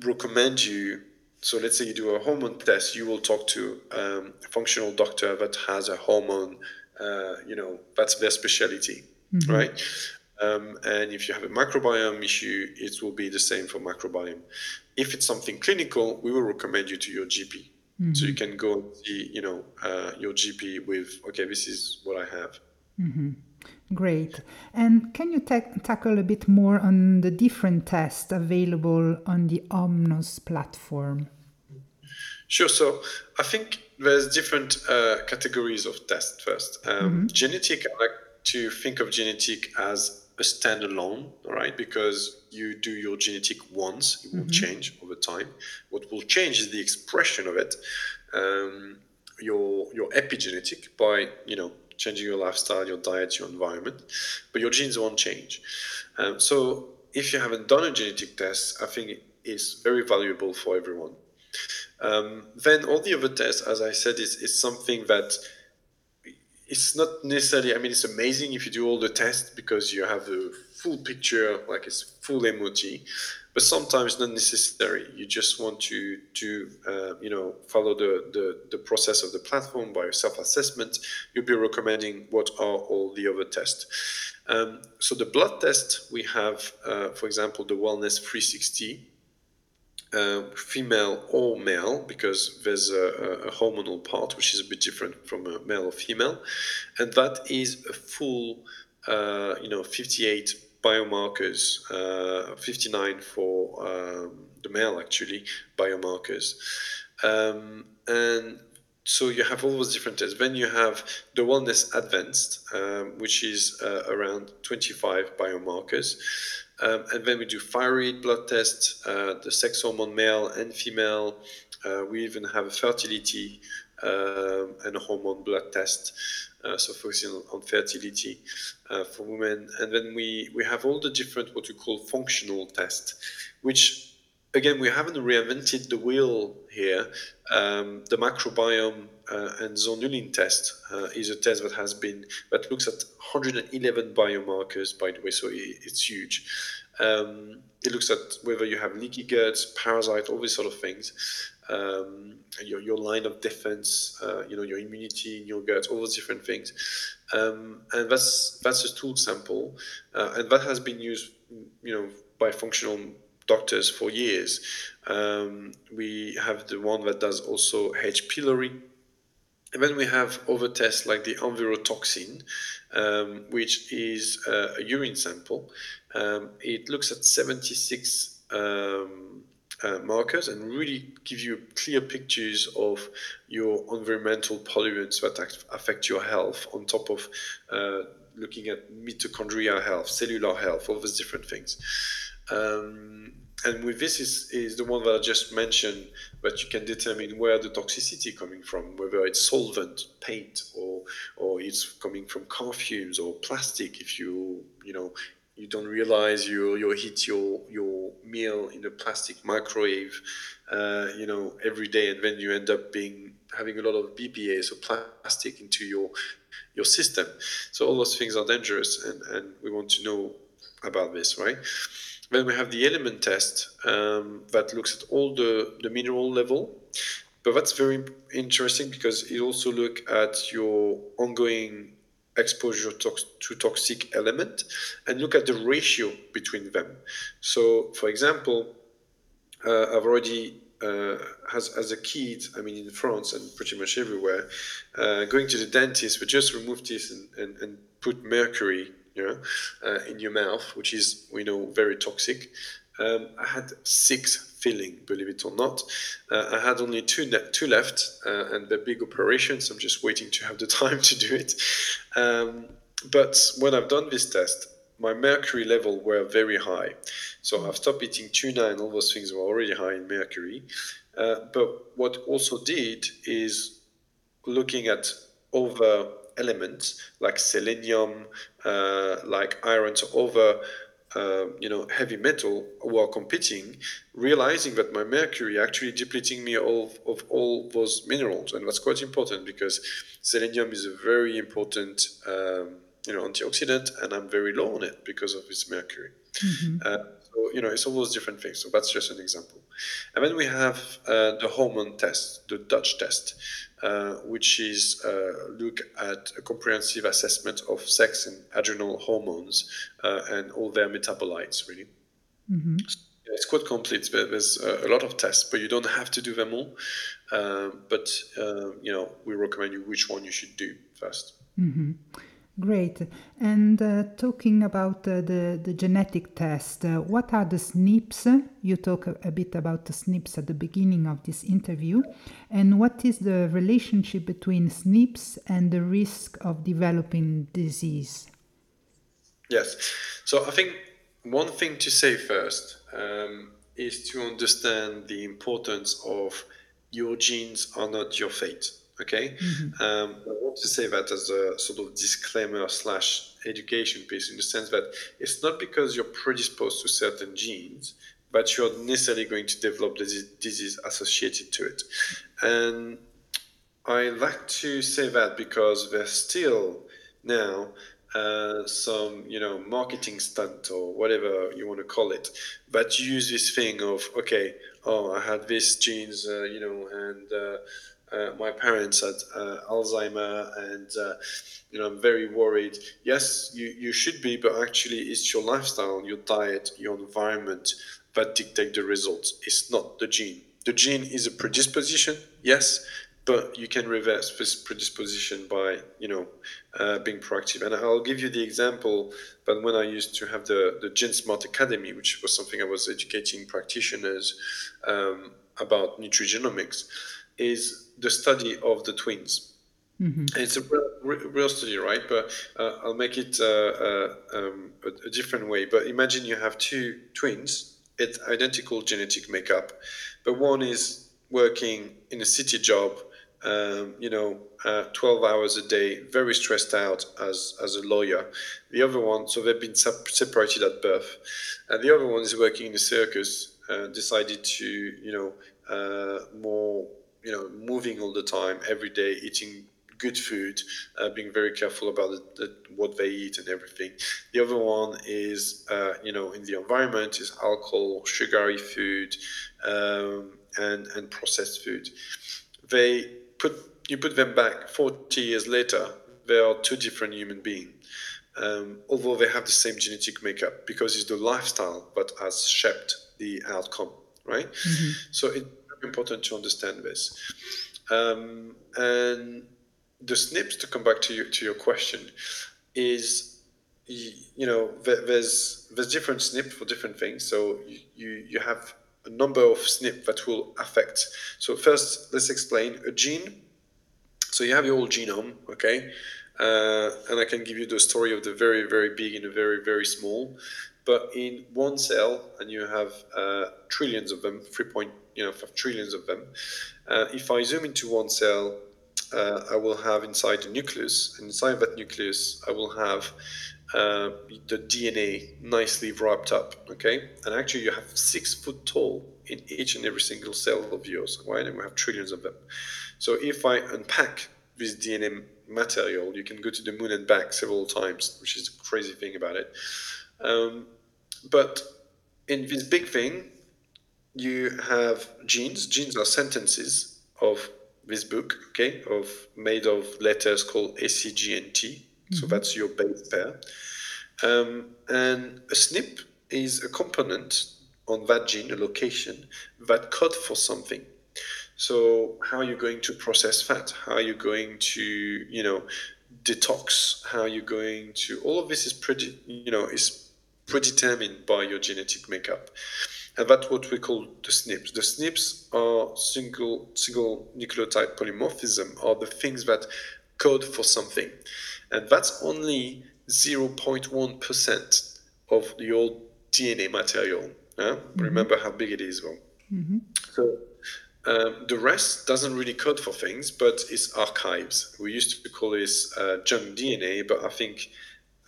recommend you. So let's say you do a hormone test, you will talk to um, a functional doctor that has a hormone you know that's their specialty, mm-hmm. right? Um, and if you have a microbiome issue, it will be the same for microbiome. If it's something clinical, we will recommend you to your GP. Mm-hmm. So you can go and see, you know, uh, your GP with, okay, this is what I have. Mm-hmm. Great. And can you ta- tackle a bit more on the different tests available on the Omnos platform? Sure. So I think there's different uh, categories of tests first. Um, mm-hmm. Genetic, I like to think of genetic as a standalone, right? because you do your genetic once, it will mm-hmm. change over time. What will change is the expression of it, um, your your epigenetic by you know changing your lifestyle, your diet, your environment, but your genes won't change. Um, so if you haven't done a genetic test, I think it is very valuable for everyone. Um, then all the other tests, as I said, is, is something that it's not necessarily, I mean, it's amazing if you do all the tests because you have a full picture, like it's full emoji, but sometimes not necessary. You just want to, to uh, you know, follow the, the, the process of the platform by self-assessment. You'll be recommending what are all the other tests. Um, so the blood test, we have, uh, for example, the Wellness 360, uh, female or male because there's a, a, hormonal part which is a bit different from a male or female, and that is a full, uh, you know, 58 biomarkers, uh, 59 for um, the male actually biomarkers, um, and so you have all those different tests. Then you have the wellness advanced, um, which is uh, around 25 biomarkers. Um, and then we do thyroid blood tests, uh, the sex hormone male and female. Uh, we even have a fertility um, and a hormone blood test. Uh, so focusing on, on fertility uh, for women. And then we, we have all the different what we call functional tests, which again, we haven't reinvented the wheel here. Um, the microbiome uh, and zonulin test uh, is a test that has been that looks at 111 biomarkers, by the way, so it, it's huge. Um, it looks at whether you have leaky guts, parasite, all these sort of things. Um, your, your line of defense, uh, you know, your immunity in your gut, all those different things. Um, and that's that's a stool sample, uh, and that has been used, you know, by functional doctors for years. Um, we have the one that does also H. pylori. And then we have other tests like the envirotoxin, um, which is uh, a urine sample. Um, it looks at 76 um, uh, markers and really give you clear pictures of your environmental pollutants that affect your health on top of uh, looking at mitochondrial health, cellular health, all those different things. Um, and with this is, is the one that I just mentioned that you can determine where the toxicity coming from, whether it's solvent, paint, or or it's coming from car fumes or plastic. If you you know you don't realize you you heat your your meal in a plastic microwave, uh, you know every day, and then you end up being having a lot of BPA, so plastic into your your system. So all those things are dangerous, and and we want to know about this, right? Then we have the element test um, that looks at all the, the mineral level. But that's very interesting because it also look at your ongoing exposure to, to toxic element and look at the ratio between them. So, for example, uh, I've already uh, as, as a kid, I mean, in France and pretty much everywhere, uh, going to the dentist, we just remove teeth and, and, and put mercury know, uh, in your mouth, which is we know very toxic. Um, I had six filling, believe it or not. Uh, I had only two ne- two left, uh, and they're big operations. I'm just waiting to have the time to do it. Um, but when I've done this test, my mercury level were very high. So I've stopped eating tuna, and all those things were already high in mercury. Uh, but what also did is looking at over elements like selenium, uh, like iron, so over uh, you know heavy metal who are competing, realizing that my mercury actually depleting me of, of all those minerals, and that's quite important because selenium is a very important um, you know antioxidant, and I'm very low on it because of its mercury. Mm-hmm. Uh, so you know it's all those different things. So that's just an example. And then we have uh, the hormone test, the Dutch test. Uh, which is uh, look at a comprehensive assessment of sex and adrenal hormones uh, and all their metabolites, really. Mm-hmm. It's quite complete. There's a lot of tests, but you don't have to do them all. Um, but you know, we recommend you which one you should do 1st mm-hmm. Great. And uh, talking about uh, the, the genetic test, uh, what are the SNPs? You talk a, a, bit about the SNPs at the beginning of this interview. And what is the relationship between SNPs and the risk of developing disease? Yes. So I think one thing to say first um, is to understand the importance of your genes are not your fate. Okay. Mm-hmm. Um, I want to say that as a sort of disclaimer slash education piece in the sense that it's not because you're predisposed to certain genes but you're necessarily going to develop the disease associated to it. And I like to say that because there's still now uh, some you know marketing stunt or whatever you want to call it but use this thing of okay oh i had these genes uh, you know and uh, uh my parents had uh, alzheimer and uh, you know i'm very worried. Yes you, you should be but actually it's your lifestyle your diet your environment that dictate the results. It's not the gene. The gene is a predisposition yes but you can reverse this predisposition by you know uh, being proactive. And i'll give you the example but when i used to have the the GenSmart academy which was something i was educating practitioners um, about nutrigenomics is the study of the twins mm-hmm. it's a real, real, study right but uh, i'll make it uh, uh, um, a, a different way but imagine you have two twins it's identical genetic makeup but one is working in a city job um, you know, uh, 12 hours a day, very stressed out as, as a lawyer. The other one, so they've been separated at birth. And the other one is working in a circus, uh, decided to, you know, uh, more, you know, moving all the time, every day, eating good food, uh, being very careful about the, the, what they eat and everything. The other one is, uh, you know, in the environment is alcohol, sugary food, um, and, and processed food. They put you put them back 40 years later, they are two different human beings. Um, although they have the same genetic makeup, because it's the lifestyle that has shaped the outcome, right? Mm-hmm. So it's important to understand this. Um, and the SNPs, to come back to you to your question, is you know there's there's different SNP for different things. So you you have a number of SNP that will affect. So first, let's explain a gene. So you have your whole genome, okay, uh, and I can give you the story of the very, very big and the very, very small. But in one cell, and you have uh, trillions of them, three point, you know, trillions of them. Uh, if I zoom into one cell, uh, I will have inside the nucleus, and inside that nucleus, I will have uh, the DNA nicely wrapped up, okay? And actually, you have six foot tall in each and every single cell of yours, right? And we have trillions of them. So if I unpack this DNA material, you can go to the moon and back several times, which is the crazy thing about it. Um, but in this big thing, you have genes. Genes are sentences of this book, okay, of made of letters called A, C, G, and T. Mm-hmm. So that's your base pair. Um, and a SNP is a component on that gene, a location, that code for something. So how are you going to process fat? How are you going to, you know, detox? How are you going to? All of this is pretty, you know, is predetermined by your genetic makeup, and that's what we call the SNPs. The SNPs are single single nucleotide polymorphism, are the things that code for something, and that's only 0.1% of your DNA material. Mm-hmm. Remember how big it is. Well, mm-hmm. so um, the rest doesn't really code for things, but it's archives. We used to call this uh, junk DNA, but I think.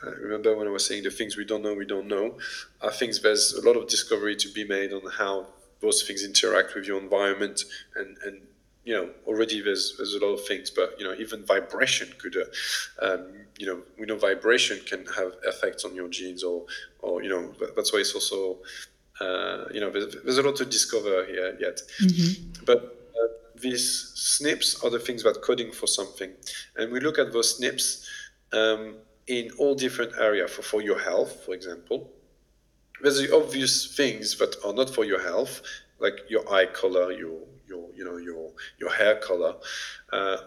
Uh, remember when I was saying the things we don't know, we don't know. I think there's a lot of discovery to be made on how those things interact with your environment and, and you know already there's there's a lot of things but you know even vibration could uh, um, you know we know vibration can have effects on your genes or or you know that's why it's also uh, you know there's, there's, a lot to discover here yet mm-hmm. but uh, these SNPs are the things that coding for something and we look at those SNPs um, in all different areas for, for your health for example. There's the obvious things that are not for your health like your eye color your your you know your your hair color. Uh,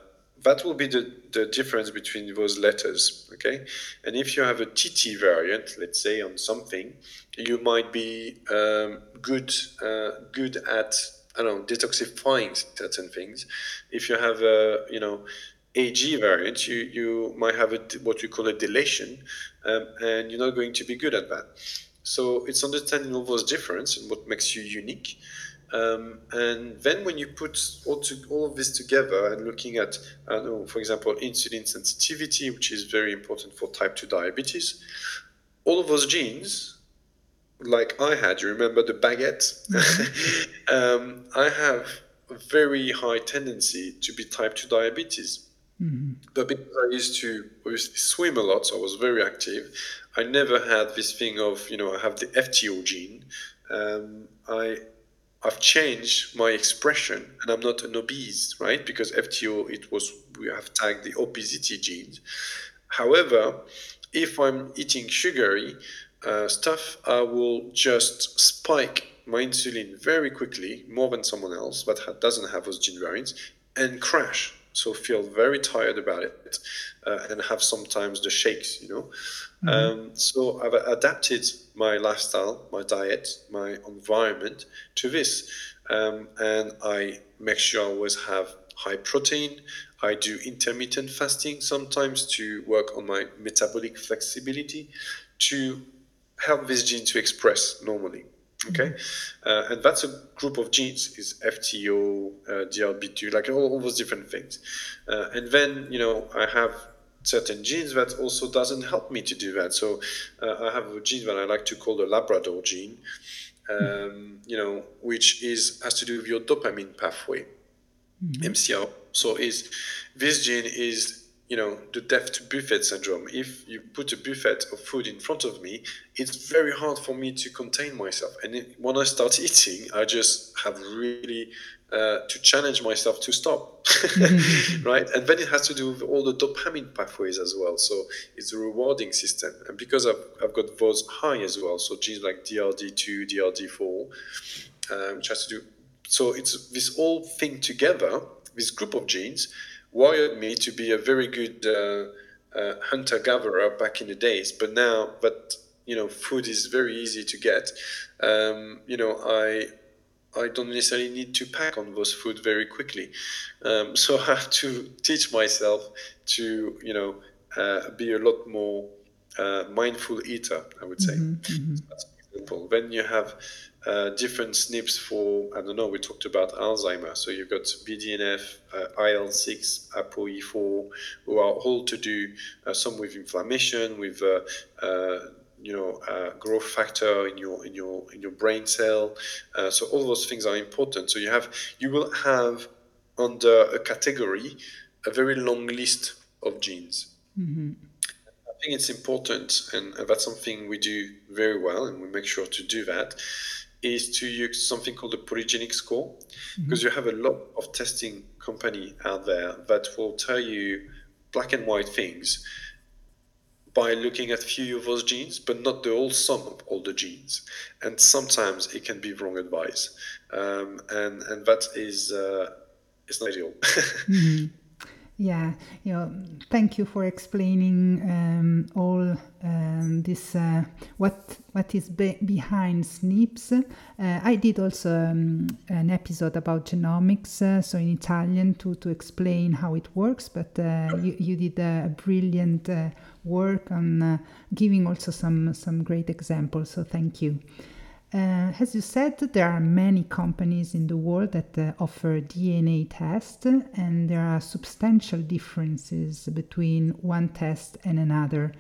that will be the, the difference between those letters okay? And if you have a tt variant let's say on something you might be um, good uh, good at i don't know detoxifying certain things. If you have a you know AG variant, you, you might have a, what we call a deletion, um, and you're not going to be good at that. So it's understanding all those differences and what makes you unique. Um, and then when you put all, to, all of this together and looking at, I don't know, for example, insulin sensitivity, which is very important for type 2 diabetes, all of those genes, like I had, you remember the baguette? Mm-hmm. um, I have a very high tendency to be type 2 diabetes. Mm-hmm. But because I used to obviously swim a lot, so I was very active, I never had this thing of, you know, I have the FTO gene. Um, I I've changed my expression and I'm not an obese, right? Because FTO, it was, we have tagged the obesity genes. However, if I'm eating sugary uh, stuff, I will just spike my insulin very quickly, more than someone else that doesn't have those gene variants, and crash. So feel very tired about it uh, and have sometimes the shakes, you know. Mm-hmm. Um, so I've adapted my lifestyle, my diet, my environment to this. Um, and I make sure I always have high protein. I do intermittent fasting sometimes to work on my metabolic flexibility to help this gene to express normally. Okay, uh, and that's a group of genes is FTO, uh, DLB2, like all, all, those different things. Uh, and then you know I have certain genes that also doesn't help me to do that. So uh, I have a gene that I like to call the Labrador gene, um, you know, which is has to do with your dopamine pathway, mm-hmm. MCR. So is this gene is you know the death to buffet syndrome. If you put a buffet of food in front of me, it's very hard for me to contain myself. And it, when I start eating, I just have really uh, to challenge myself to stop, right? And then it has to do with all the dopamine pathways as well. So it's a rewarding system, and because I've, I've got those high as well, so genes like DRD2, DRD4, um, which has to do. So it's this whole thing together, this group of genes, wired me to be a very good uh, uh, hunter gatherer back in the days. But now, but you know, food is very easy to get. Um, you know, I I don't necessarily need to pack on those food very quickly. Um, so I have to teach myself to, you know, uh, be a lot more uh, mindful eater, I would say. Mm-hmm, mm-hmm. So that's example. Then you have uh, different SNPs for, I don't know, we talked about Alzheimer. So you've got BDNF, uh, IL-6, ApoE4, who are all to do, uh, some with inflammation, with uh, you know uh, growth factor in your in your in your brain cell uh, so all those things are important so you have you will have under a category a very long list of genes mm-hmm. i think it's important and that's something we do very well and we make sure to do that is to use something called the polygenic score mm-hmm. because you have a lot of testing company out there that will tell you black and white things by looking at a few of those genes, but not the whole sum of all the genes. And sometimes it can be wrong advice, um, and and that is uh, is not ideal. mm-hmm. Yeah, you know, thank you for explaining um, all um, this. Uh, what what is be- behind SNPs? Uh, I did also um, an episode about genomics, uh, so in Italian to to explain how it works. But uh, you you did a brilliant uh, work on uh, giving also some some great examples. So thank you. Uh, as you said, there are many companies in the world that uh, offer DNA tests, and there are substantial differences between one test and another.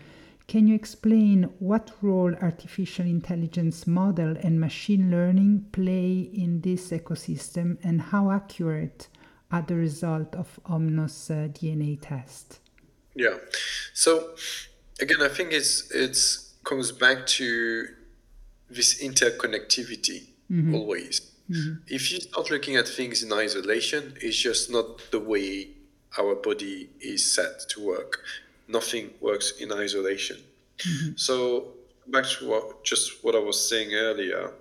Can you explain what role artificial intelligence model and machine learning play in this ecosystem and how accurate are the results of Omnos uh, DNA test? Yeah. So again, I think it's it's comes back to this interconnectivity mm-hmm. always. Mm-hmm. If you start looking at things in isolation, it's just not the way our body is set to work. Nothing works in isolation. Mm-hmm. So back to what just what I was saying earlier.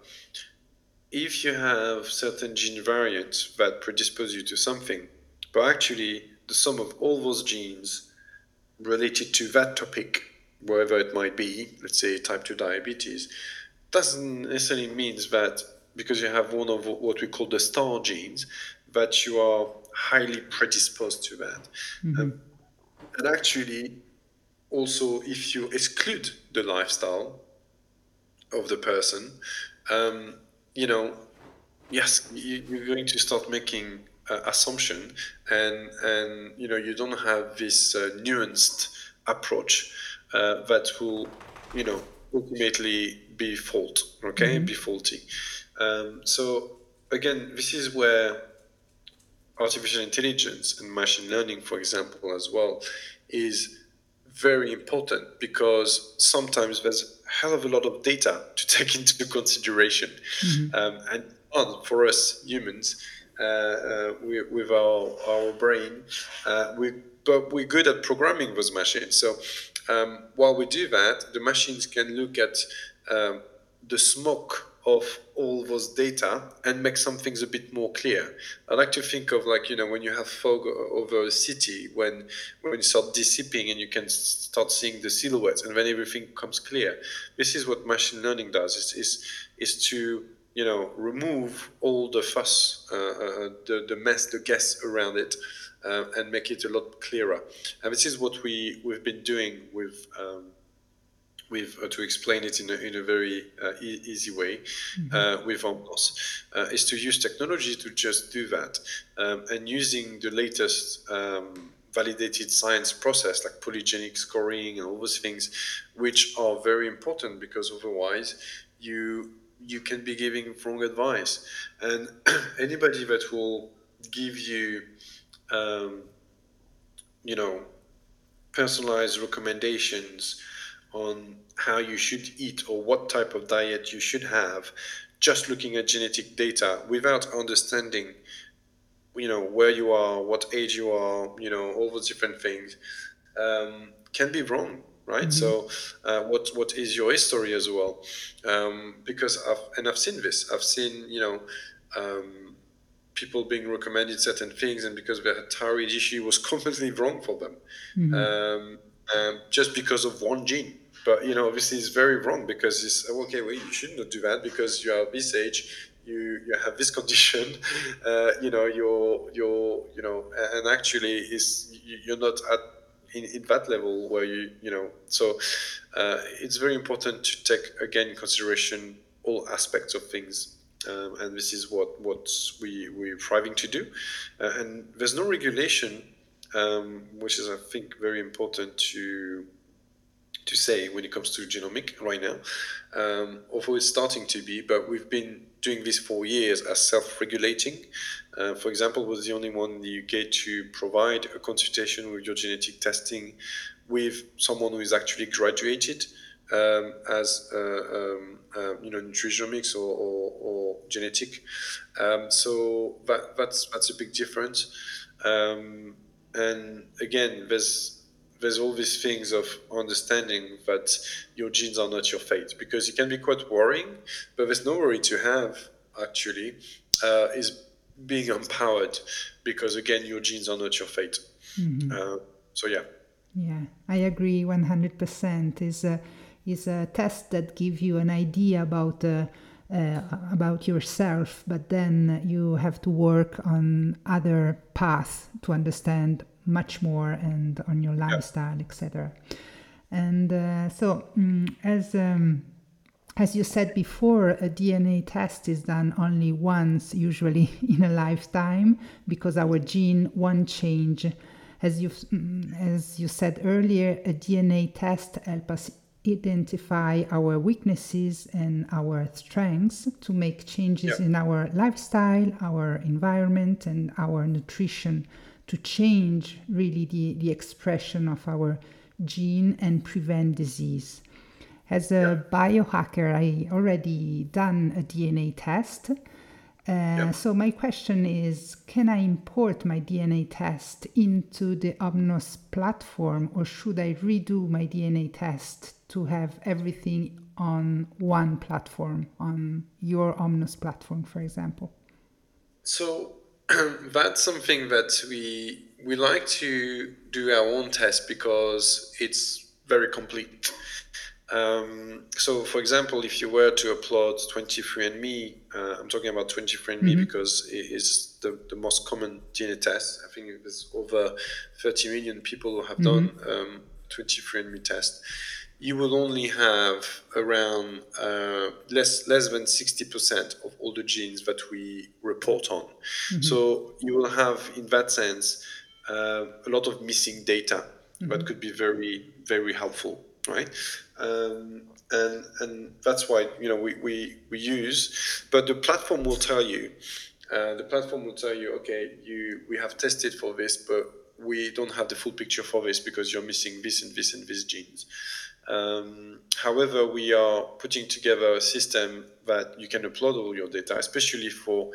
If you have certain gene variants that predispose you to something, but actually the sum of all those genes related to that topic, wherever it might be, let's say type 2 diabetes, doesn't necessarily mean that because you have one of what we call the star genes, that you are highly predisposed to that. Mm-hmm. Um, and actually, also, if you exclude the lifestyle of the person, um, you know, yes, you, are going to start making uh, assumption, and and you know, you don't have this uh, nuanced approach uh, that will, you know, ultimately be fault. Okay, mm-hmm. be faulty. Um, so again, this is where artificial intelligence and machine learning, for example, as well, is very important because sometimes there's a hell of a lot of data to take into consideration. Mm-hmm. Um, and for us humans, uh, uh, we, with our, our brain, uh, we, but we're good at programming those machines. So um, while we do that, the machines can look at um, the smoke of all those data and make some things a bit more clear. I like to think of like you know when you have fog over a city, when when you start dissipating and you can start seeing the silhouettes, and then everything comes clear. This is what machine learning does. Is is is to you know remove all the fuss, uh, uh, the the mess, the guess around it. Uh, and make it a lot clearer. And this is what we, we've been doing with um, with uh, to explain it in a, in a very uh, e- easy way mm-hmm. uh, with Omnos uh, is to use technology to just do that um, and using the latest um, validated science process like polygenic scoring and all those things which are very important because otherwise you you can be giving wrong advice and anybody that will give you um, you know personalized recommendations on how you should eat or what type of diet you should have just looking at genetic data without understanding you know where you are what age you are you know all those different things um, can be wrong right? Mm-hmm. so uh, what what is your history as well? Um, because I've and I've seen this. I've seen you know um, people being recommended certain things and because their thyroid issue was completely wrong for them. Mm-hmm. Um, um, just because of one gene but you know, obviously, it's very wrong because it's okay. Well, you should not do that because you are this age. You, you have this condition. Uh, you know, you're you're you know, and actually, is you're not at in, in that level where you you know. So uh, it's very important to take again consideration all aspects of things um, and this is what what we we're striving to do. Uh, and there's no regulation, um, which is I think very important to to say when it comes to genomic right now, um, although it's starting to be, but we've been doing this for years as self-regulating. Uh, for example, was the only one in the UK to provide a consultation with your genetic testing with someone who is actually graduated um, as uh, um, uh, you know nutrigenomics or, or, or genetic. Um, so that, that's that's a big difference. Um, and again, there's there's all these things of understanding that your genes are not your fate because it can be quite worrying but there's no worry to have actually uh, is being empowered because again your genes are not your fate. Mm-hmm. uh, so yeah. Yeah i agree 100% is a is a test that give you an idea about uh, uh, about yourself, but then you have to work on other paths to understand much more and on your lifestyle, etc. And uh, so, um, as um, as you said before, a DNA test is done only once, usually in a lifetime, because our gene won't change. As you mm, as you said earlier, a DNA test helps us identify our weaknesses and our strengths to make changes in our lifestyle, our environment, and our nutrition to change really the, the expression of our gene and prevent disease. As a biohacker, I already done a DNA test. Uh, yeah. So my question is, can I import my DNA test into the Omnos platform, or should I redo my DNA test to have everything on one platform, on your Omnos platform, for example? So that's something that we we like to do our own test because it's very complete. Um, so, for example, if you were to upload 23andMe, uh, I'm talking about 23andMe mm-hmm. because it is the, the most common DNA test. I think there's over 30 million people who have mm-hmm. done um, 23andMe test. You will only have around uh, less less than 60% of all the genes that we report on. Mm-hmm. So you will have, in that sense, uh, a lot of missing data that mm-hmm. could be very very helpful right? Um, and and that's why you know we, we, we use, but the platform will tell you, uh, the platform will tell you, okay, you we have tested for this, but we don't have the full picture for this because you're missing this and this and this genes. Um, however, we are putting together a system that you can upload all your data, especially for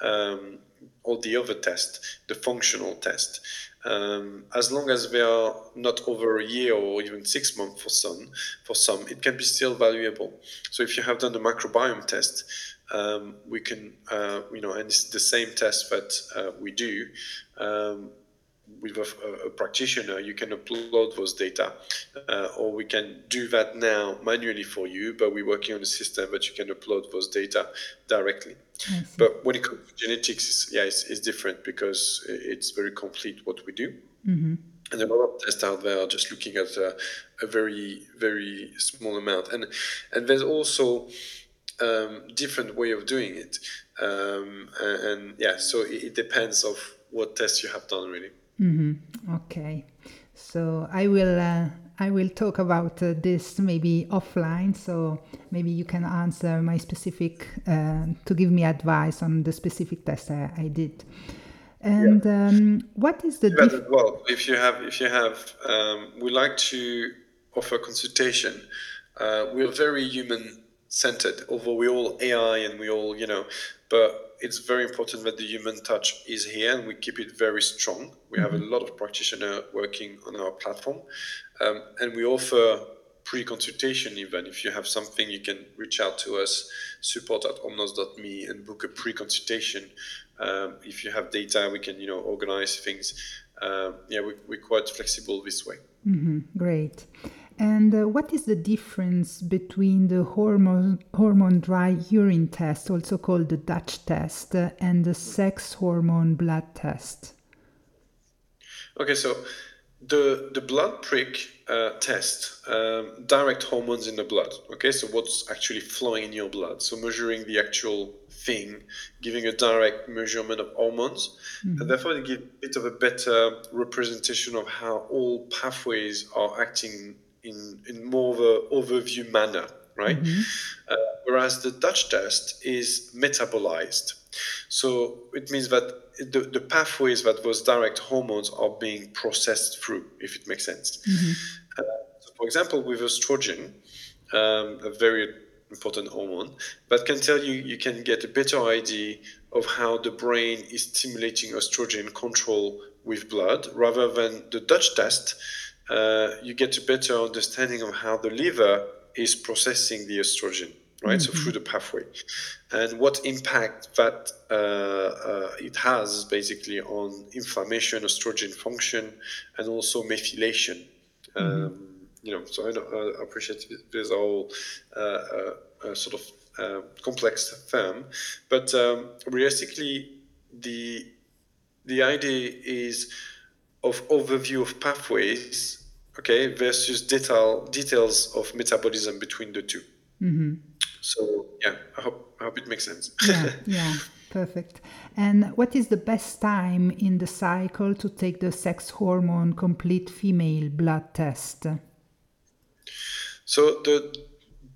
um, all the other tests, the functional test. Um, as long as they are not over a year or even six months for some, for some, it can be still valuable. So if you have done the microbiome test, um, we can, uh, you know, and it's the same test that uh, we do. Um, with a, a, practitioner, you can upload those data, uh, or we can do that now manually for you. But we're working on a system that you can upload those data directly. But when it comes to genetics, it's, yeah, it's, it's, different because it's very complete what we do. Mm-hmm. And a lot of tests out there are just looking at a, a very, very small amount. And and there's also um, different way of doing it. Um, and, and, yeah, so it, it depends of what tests you have done really. Mm-hmm. Okay, so I will uh, I will talk about uh, this maybe offline. So maybe you can answer my specific uh, to give me advice on the specific test I, I did. And yeah. um, what is the dif- well? If you have if you have um, we like to offer consultation. Uh, we're very human centered, although we all AI and we all you know, but it's very important that the human touch is here and we keep it very strong. We have a mm-hmm. lot of practitioners working on our platform, um, and we offer pre-consultation even. If you have something, you can reach out to us, support at omnos.me, and book a pre-consultation. Um, if you have data, we can you know organize things. Um, yeah, we, we're quite flexible this way. Mm-hmm. Great. And uh, what is the difference between the hormone, hormone dry urine test, also called the Dutch test, uh, and the sex hormone blood test? Okay, so the the blood prick uh, test um, direct hormones in the blood. Okay, so what's actually flowing in your blood? So measuring the actual thing, giving a direct measurement of hormones, mm-hmm. and therefore it gives a bit of a better representation of how all pathways are acting in, in more of an overview manner, right? Mm-hmm. Uh, whereas the Dutch test is metabolized. So it means that the, the pathways that those direct hormones are being processed through, if it makes sense. Mm-hmm. Uh, so for example, with estrogen, um, a very important hormone, that can tell you you can get a better idea of how the brain is stimulating estrogen control with blood rather than the Dutch test, uh, you get a better understanding of how the liver is processing the estrogen, right? Mm-hmm. So through the pathway, and what impact that uh, uh, it has basically on inflammation, estrogen function, and also methylation. Mm-hmm. Um, you know, so I, I appreciate this all uh, sort of complex term, but um, realistically, the the idea is of overview of pathways okay, versus detail details of metabolism between the 2 mm-hmm. So yeah, I hope I hope it makes sense. yeah, yeah, perfect. And what is the best time in the cycle to take the sex hormone complete female blood test? So the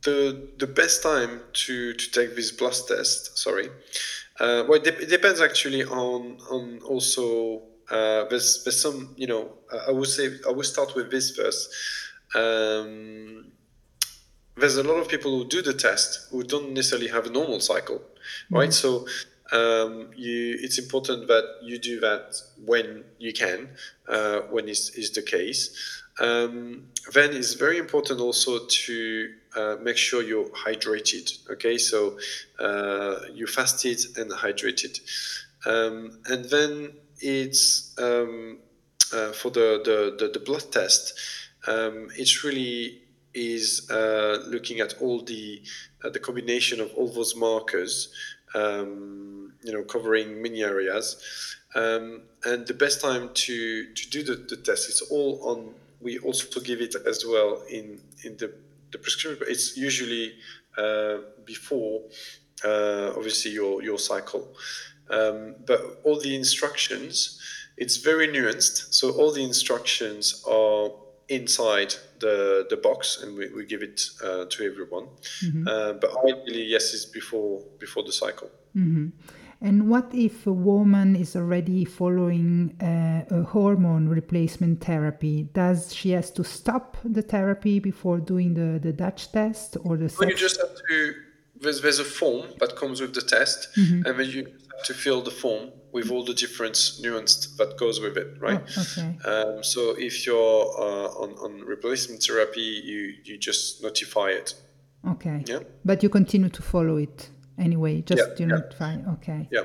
the the best time to to take this blood test, sorry, uh, well, it, de- it depends actually on on also uh, there's there's some you know I would say I would start with this first. Um, there's a lot of people who do the test who don't necessarily have a normal cycle, mm-hmm. right? So um, you, it's important that you do that when you can, uh, when is, is the case. Um, then it's very important also to uh, make sure you're hydrated. Okay, so uh, you fasted and hydrated, um, and then it's um, uh, for the, the, the, the, blood test, um, it's really is uh, looking at all the uh, the combination of all those markers, um, you know, covering many areas. Um, and the best time to to do the, the test is all on. We also give it as well in in the the prescription. It's usually uh, before, uh, obviously your your cycle. Um, but all the instructions, it's very nuanced. So all the instructions are inside the, the box and we, we give it uh, to everyone. Mm-hmm. Uh, but ideally, yes, it's before before the cycle. Mm-hmm. And what if a woman is already following uh, a hormone replacement therapy? Does she has to stop the therapy before doing the, the Dutch test or the? Well, you just have to. There's, there's a form that comes with the test, mm-hmm. and then you to fill the form with all the different nuance that goes with it, right? Oh, okay. Um, so if you're uh, on, on replacement therapy, you, you just notify it. Okay. Yeah. But you continue to follow it anyway, just yeah, you yeah. notify. Okay. Yeah.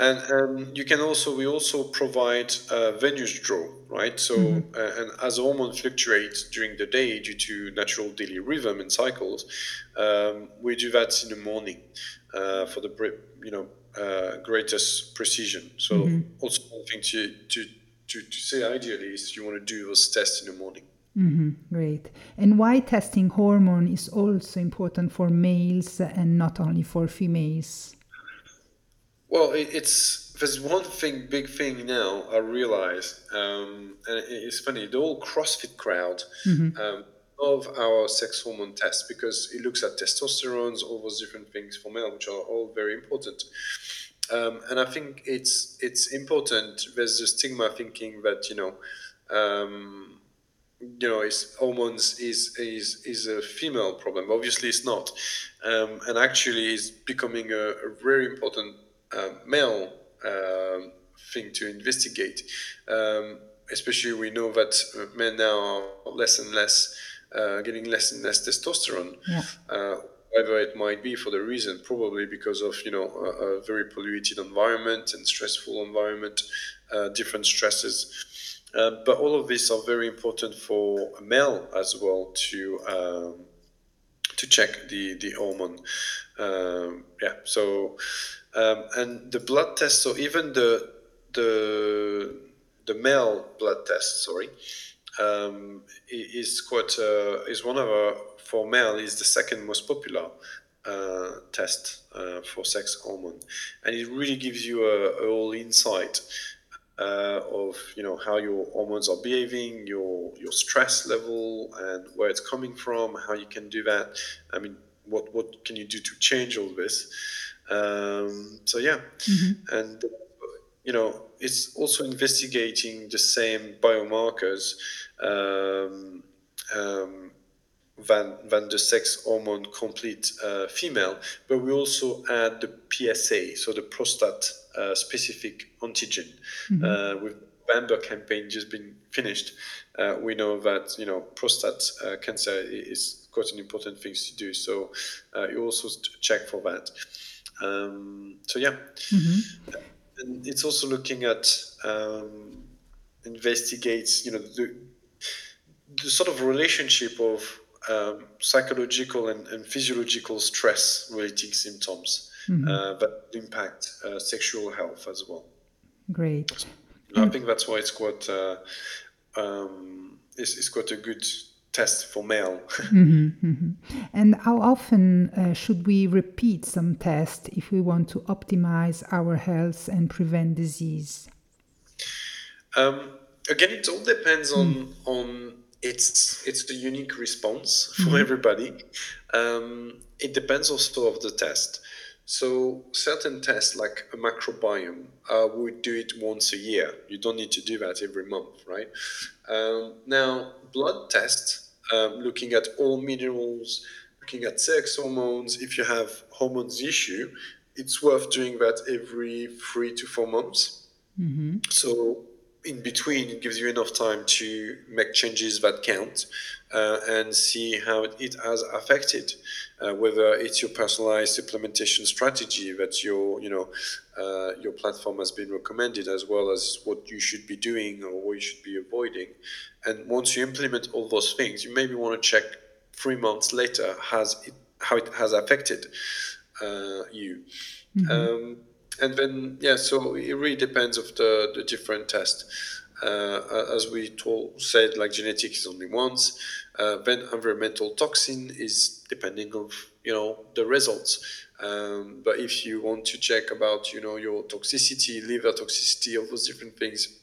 And um, you can also, we also provide a venous draw, right? So, mm-hmm. uh, and as hormone fluctuates during the day due to natural daily rhythm and cycles, um, we do that in the morning uh, for the, you know, uh, greatest precision. So mm-hmm. also one thing to, to, to, to say ideally is you want to do those tests in the morning. Mm-hmm. Great. And why testing hormone is also important for males and not only for females? Well, it, it's there's one thing, big thing now I realize, um, and it's funny. The whole CrossFit crowd mm-hmm. um, of our sex hormone test because it looks at testosterone, all those different things for male, which are all very important. Um, and I think it's it's important. There's a stigma thinking that you know, um, you know, is hormones is is is a female problem. Obviously, it's not, um, and actually, it's becoming a, a, very important uh, male um, thing to investigate. Um, especially, we know that men now are less and less uh, getting less and less testosterone. Yeah. Uh, whatever it might be for the reason, probably because of you know a, a very polluted environment and stressful environment, uh, different stresses. Uh, but all of these are very important for a male as well to um, to check the the hormone. Um, yeah. So um, and the blood test. So even the the the male blood test. Sorry um, is quite uh, is one of our for male is the second most popular uh, test uh, for sex hormone, and it really gives you a, a whole insight uh, of you know how your hormones are behaving, your your stress level, and where it's coming from, how you can do that. I mean, what what can you do to change all this? Um, so yeah, mm-hmm. and you know it's also investigating the same biomarkers um, um, than, than the sex hormone complete uh, female, but we also add the PSA, so the prostate uh, specific antigen. Mm-hmm. Uh, with November campaign just been finished, uh, we know that you know prostate uh, cancer is quite an important thing to do. So uh, you also check for that. Um, so yeah, mm-hmm. And it's also looking at um, investigates you know the the sort of relationship of um, psychological and, and, physiological stress related symptoms mm-hmm. uh, that impact uh, sexual health as well. Great. I think that's why it's quite uh, um, it's, it's, quite a good test for male. mm-hmm, mm-hmm. And how often uh, should we repeat some tests if we want to optimize our health and prevent disease? Um, again, it all depends on mm. on it's it's the unique response for mm-hmm. everybody. Um, it depends also of the test. So certain tests like a microbiome, uh, we do it once a year. You don't need to do that every month, right? Um, now, blood tests, um, looking at all minerals, looking at sex hormones. If you have hormones issue, it's worth doing that every three to four months. Mm-hmm. So in between, it gives you enough time to make changes that count uh, and see how it has affected. Uh, whether it's your personalized implementation strategy that your you know uh, your platform has been recommended, as well as what you should be doing or what you should be avoiding. And once you implement all those things, you maybe want to check three months later has it, how it has affected uh, you. Mm-hmm. Um, and then yeah, so it really depends of the the different test. Uh, as we told, said, like genetic is only once. Uh, then environmental toxin is depending of you know the results. Um, but if you want to check about you know your toxicity, liver toxicity, all those different things,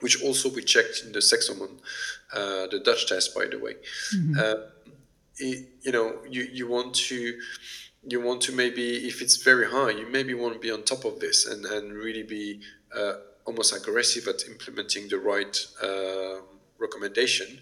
which also we checked in the sex hormone, uh, the Dutch test, by the way. Mm-hmm. Uh, it, you know, you, you want to you want to maybe if it's very high, you maybe want to be on top of this and and really be uh, almost aggressive at implementing the right uh, recommendation.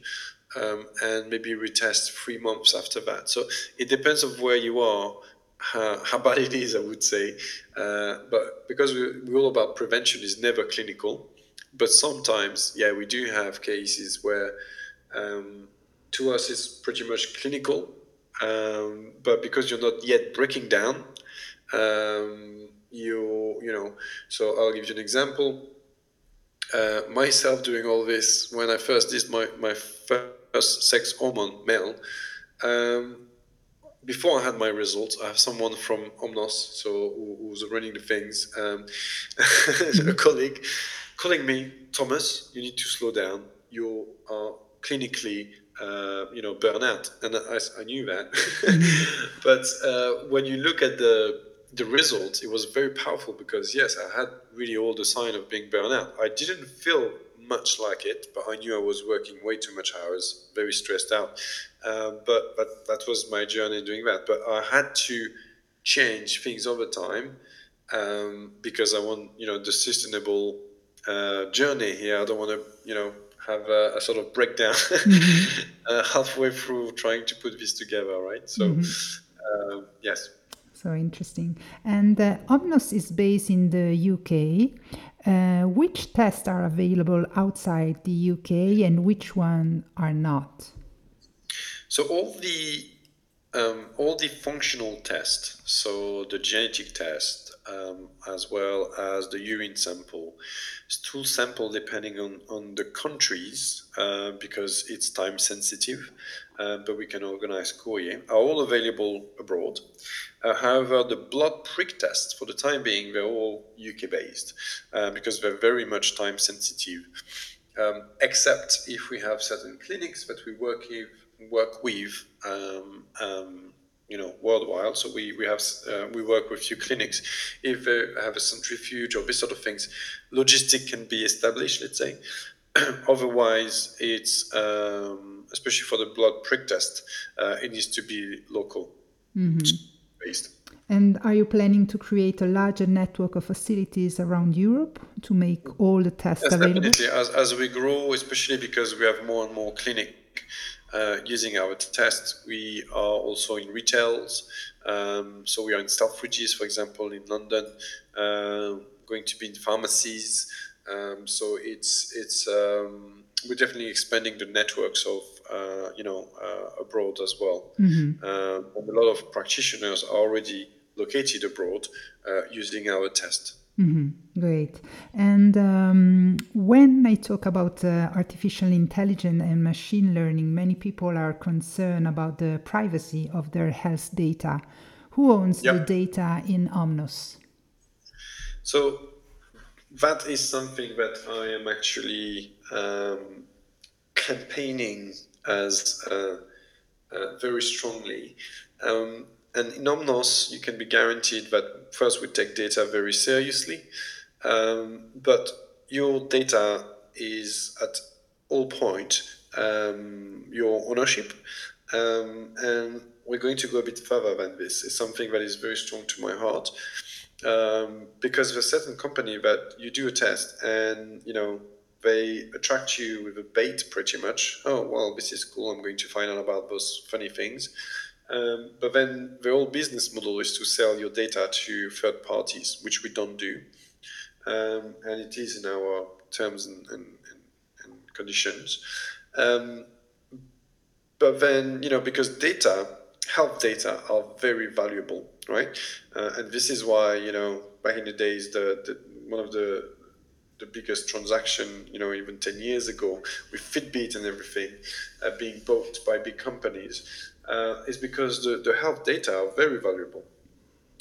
Um, and maybe retest three months after that. So it depends of where you are how, how bad it is, I would say. Uh, but because we, we're all about prevention, is never clinical. But sometimes, yeah, we do have cases where um, to us it's pretty much clinical. Um, but because you're not yet breaking down, um, you you know. So I'll give you an example. Uh, myself doing all this when I first did my my first sex hormone male. Um, before I had my results, I have someone from Omnos, so who, who's running the things, um, a colleague, calling me, Thomas, you need to slow down. You are clinically, uh, you know, burnout, and I, I knew that. but uh, when you look at the the result, it was very powerful because yes, I had really all the sign of being burnout. I didn't feel much like it, but I knew I was working way too much hours, very stressed out. Um, but but that was my journey doing that. But I had to change things over time um, because I want you know the sustainable uh, journey here. I don't want to you know have a, a sort of breakdown mm-hmm. uh, halfway through trying to put this together, right? So mm-hmm. uh, yes. So interesting. And uh, Omnos is based in the UK. Uh, which tests are available outside the UK and which one are not? So all the um, all the functional tests, so the genetic test, um, as well as the urine sample, stool sample depending on, on the countries, uh, because it's time sensitive, uh, but we can organize courier, are all available abroad. Uh, however, the blood prick tests, for the time being, they're all UK based, uh, because they're very much time sensitive. Um, except if we have certain clinics that we work work with um, um, you know worldwide. So we we have uh, we work with few clinics. If they have a centrifuge or this sort of things, logistic can be established. Let's say. Otherwise, it's um, especially for the blood prick test, uh, it needs to be local mm-hmm. Based. And are you planning to create a larger network of facilities around Europe to make all the tests yes, available? Definitely. As, as we grow, especially because we have more and more clinic uh, using our tests, We are also in retails. Um, so we are in Selfridges, for example, in London, uh, going to be in pharmacies. Um, so it's it's um, we're definitely expanding the networks of you know uh, abroad as well. Mm-hmm. Uh, a lot of practitioners are already located abroad uh, using our test. Mm-hmm. Great. And um, when I talk about uh, artificial intelligence and machine learning, many people are concerned about the privacy of their health data. Who owns yep. the data in Omnos? So that is something that I am actually um, campaigning as uh, uh, very strongly. Um, and in Omnos, you can be guaranteed that first we take data very seriously, um, but your data is at all point um, your ownership, um, and we're going to go a bit further than this. It's something that is very strong to my heart um, because there's a certain company that you do a test and you know they attract you with a bait pretty much. Oh well, this is cool. I'm going to find out about those funny things um, but then the whole business model is to sell your data to third parties, which we don't do. Um, and it is in our terms and, and, and conditions. Um, but then, you know, because data, health data are very valuable, right? Uh, and this is why, you know, back in the days, the, the one of the the biggest transaction, you know, even 10 years ago with Fitbit and everything uh, being bought by big companies, uh, is because the, the health data are very valuable.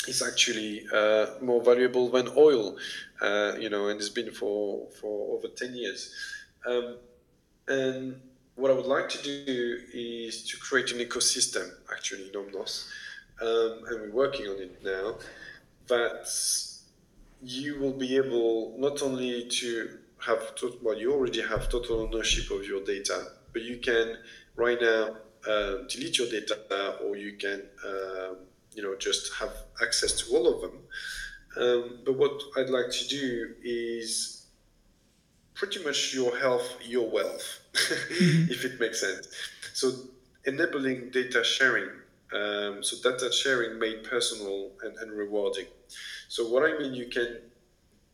It's actually uh, more valuable than oil, uh, you know, and it's been for, for over 10 years. Um, and what I would like to do is to create an ecosystem, actually, in Omnos, um, and we're working on it now, that you will be able not only to have, to, well, you already have total ownership of your data, but you can right now uh, delete your data or you can, uh, you know, just have access to all of them. Um, but what I'd like to do is pretty much your health, your wealth, if it makes sense. So enabling data sharing, um, so data sharing made personal and, and rewarding. So what I mean, you can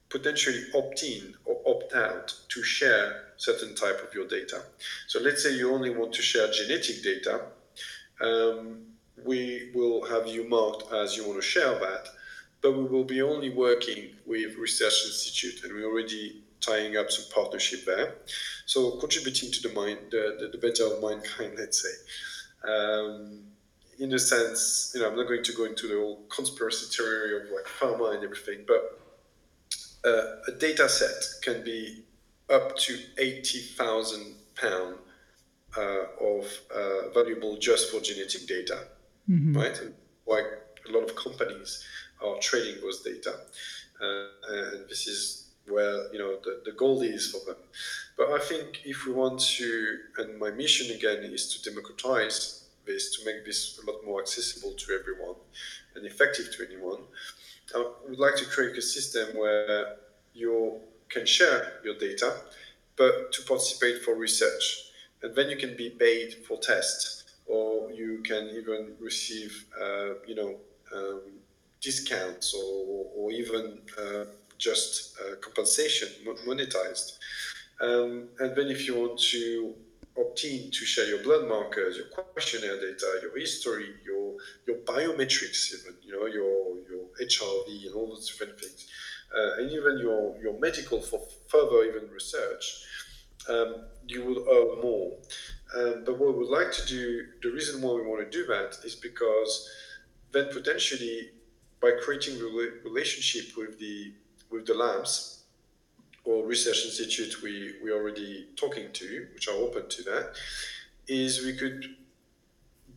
potentially opt in or opt out to share certain type of your data. So let's say you only want to share genetic data. Um, we will have you marked as you want to share that, but we will be only working with Research Institute, and we're already tying up some partnership there. So contributing to the mind, the, the, the better of mankind, let's say. Um, in a sense, you know, I'm not going to go into the whole conspiracy theory of like pharma and everything, but uh, a data set can be up to 80,000 pounds uh, of uh, valuable just for genetic data, mm-hmm. right? And like a lot of companies are trading those data. Uh, and this is where, you know, the, the goal is for them. But I think if we want to, and my mission again is to democratize this to make this a lot more accessible to everyone and effective to anyone. I would like to create a system where you can share your data, but to participate for research. And then you can be paid for tests, or you can even receive, uh, you know, um, discounts or, or even uh, just uh, compensation monetized. Um, and then if you want to opt in to share your blood markers, your questionnaire data, your history, your your biometrics, even you know your your HRV and all those different things, uh, and even your your medical for further even research, um, you will earn more. Um, but what we would like to do, the reason why we want to do that is because then potentially by creating a relationship with the with the labs or research institute we we already talking to, which are open to that, is we could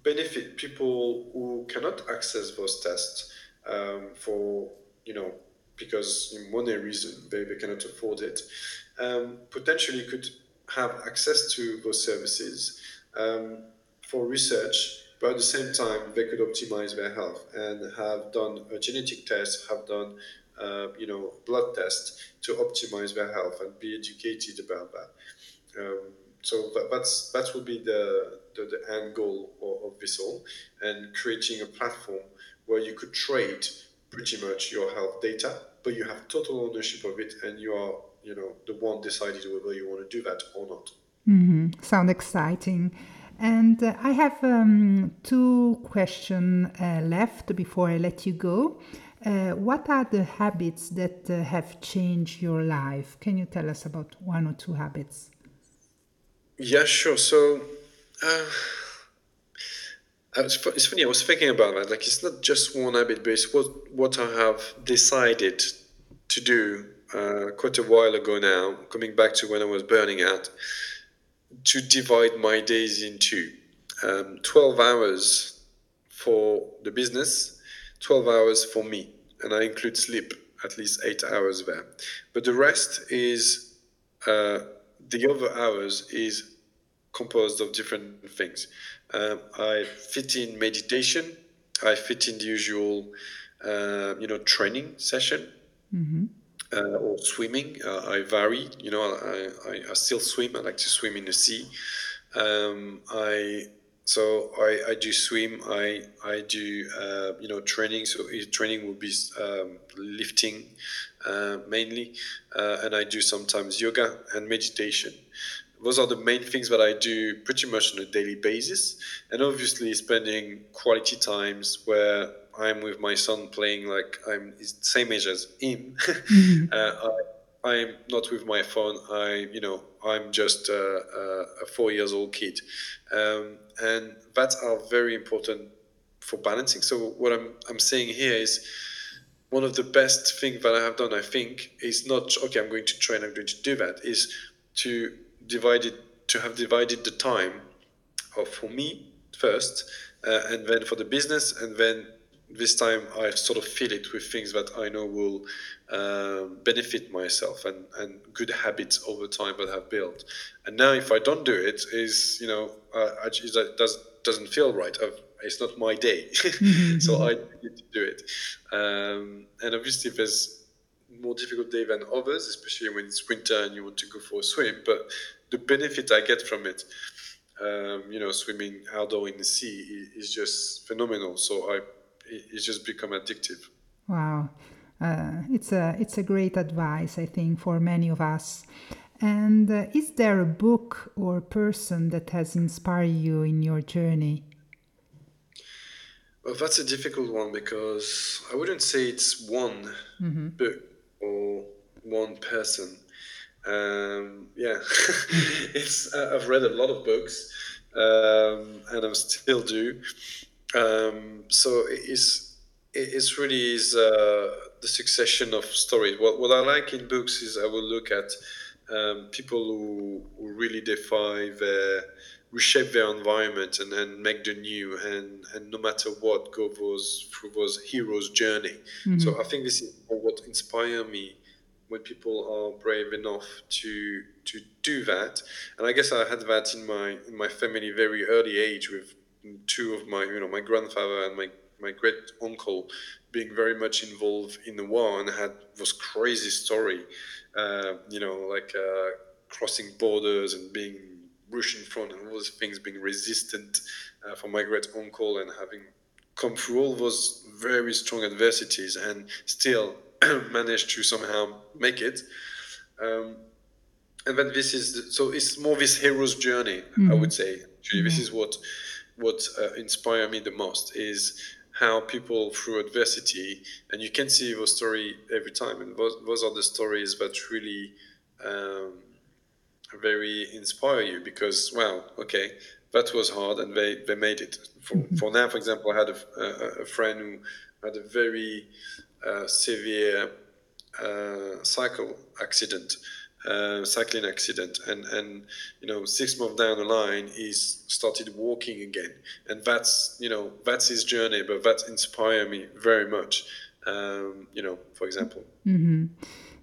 benefit people who cannot access those tests um, for you know because in money reason they, they cannot afford it. Um, potentially could have access to those services um, for research but at the same time they could optimize their health and have done a genetic test have done uh, you know, blood test to optimize their health and be educated about that. Um, so that, that's that will be the, the, the end goal of, of, this all, and creating a platform where you could trade pretty much your health data, but you have total ownership of it, and you are you know the one decided whether you want to do that or not. Mm-hmm. Sound exciting. And uh, I have um, two questions uh, left before I let you go. Uh, what are the habits that uh, have changed your life? Can you tell us about one or two habits? Yeah, sure. So, uh, it's funny. I was thinking about that. Like, it's not just one habit, but it's what what I have decided to do uh, quite a while ago now. Coming back to when I was burning out, to divide my days into um, twelve hours for the business 12 hours for me, and I include sleep, at least eight hours there. But the rest is, uh, the other hours is composed of different things. Um, I fit in meditation, I fit in the usual, uh, you know, training session. Mm-hmm. Uh, or swimming. Uh, I vary. You know, I, I, I, still swim. I like to swim in the sea. Um, I so I, I do swim. I I do uh, you know training. So training will be um, lifting uh, mainly, uh, and I do sometimes yoga and meditation. Those are the main things that I do pretty much on a daily basis, and obviously spending quality times where I'm with my son playing like I'm the same age as him. Mm-hmm. Uh, I, I'm not with my phone. I, you know, I'm just a, a four years old kid, um, and that are very important for balancing. So what I'm I'm saying here is one of the best things that I have done. I think is not okay. I'm going to train. I'm going to do that. Is to divide it to have divided the time of for me first, uh, and then for the business, and then this time I sort of fill it with things that I know will uh, benefit myself and, and good habits over time that I've built. And now, if I don't do it, is you know, uh, I, it does doesn't feel right. I've, it's not my day, mm-hmm. so I need to do it. Um, and obviously, there's more difficult day than others, especially when it's winter and you want to go for a swim. But the benefit I get from it, um, you know, swimming outdoor in the sea is just phenomenal. So I it's just become addictive. Wow, uh, it's a it's a great advice I think for many of us. And uh, is there a book or person that has inspired you in your journey? Well, that's a difficult one because I wouldn't say it's one mm-hmm. book or one person. Um, yeah, it's uh, I've read a lot of books, um, and I still do. Um, so it's it's really is uh, the succession of stories. What what I like in books is I will look at um, people who, who really defy their reshape their environment and then make the new and and no matter what go those through those heroes journey mm-hmm. so i think this is what inspire me when people are brave enough to to do that and i guess i had that in my in my family very early age with two of my, you know, my grandfather and my, my great uncle being very much involved in the war and had this crazy story, uh, you know, like uh, crossing borders and being Russian front and all those things, being resistant uh, for my great uncle and having come through all those very strong adversities and still managed to somehow make it. Um, and then this is the, so it's more this hero's journey, mm-hmm. I would say. Actually, mm-hmm. this is what what uh, inspired me the most is how people through adversity, and you can see those story every time, and those, those are the stories that really um, very inspire you because, well, okay, that was hard, and they, they made it. For, mm-hmm. for now, for example, I had a, a, a friend who had a very uh, severe uh, cycle accident uh, cycling accident. And and you know six months down the line he's started walking again. And that's you know that's his journey but that inspired me very much um, you know for example. Mm-hmm.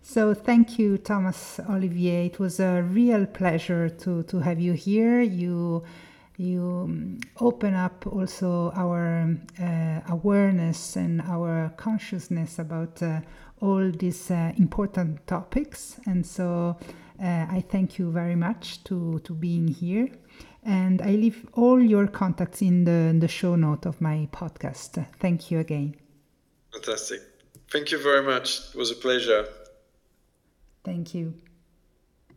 so thank you thomas olivier. It was a real pleasure to to have you here. You you um, open up also our uh, awareness and our consciousness about uh, all these uh, important topics. And so uh, I thank you very much to, to being here. And I leave all your contacts in the, in the show note of my podcast. Thank you again. Fantastic. Thank you very much. It was a pleasure. Thank you.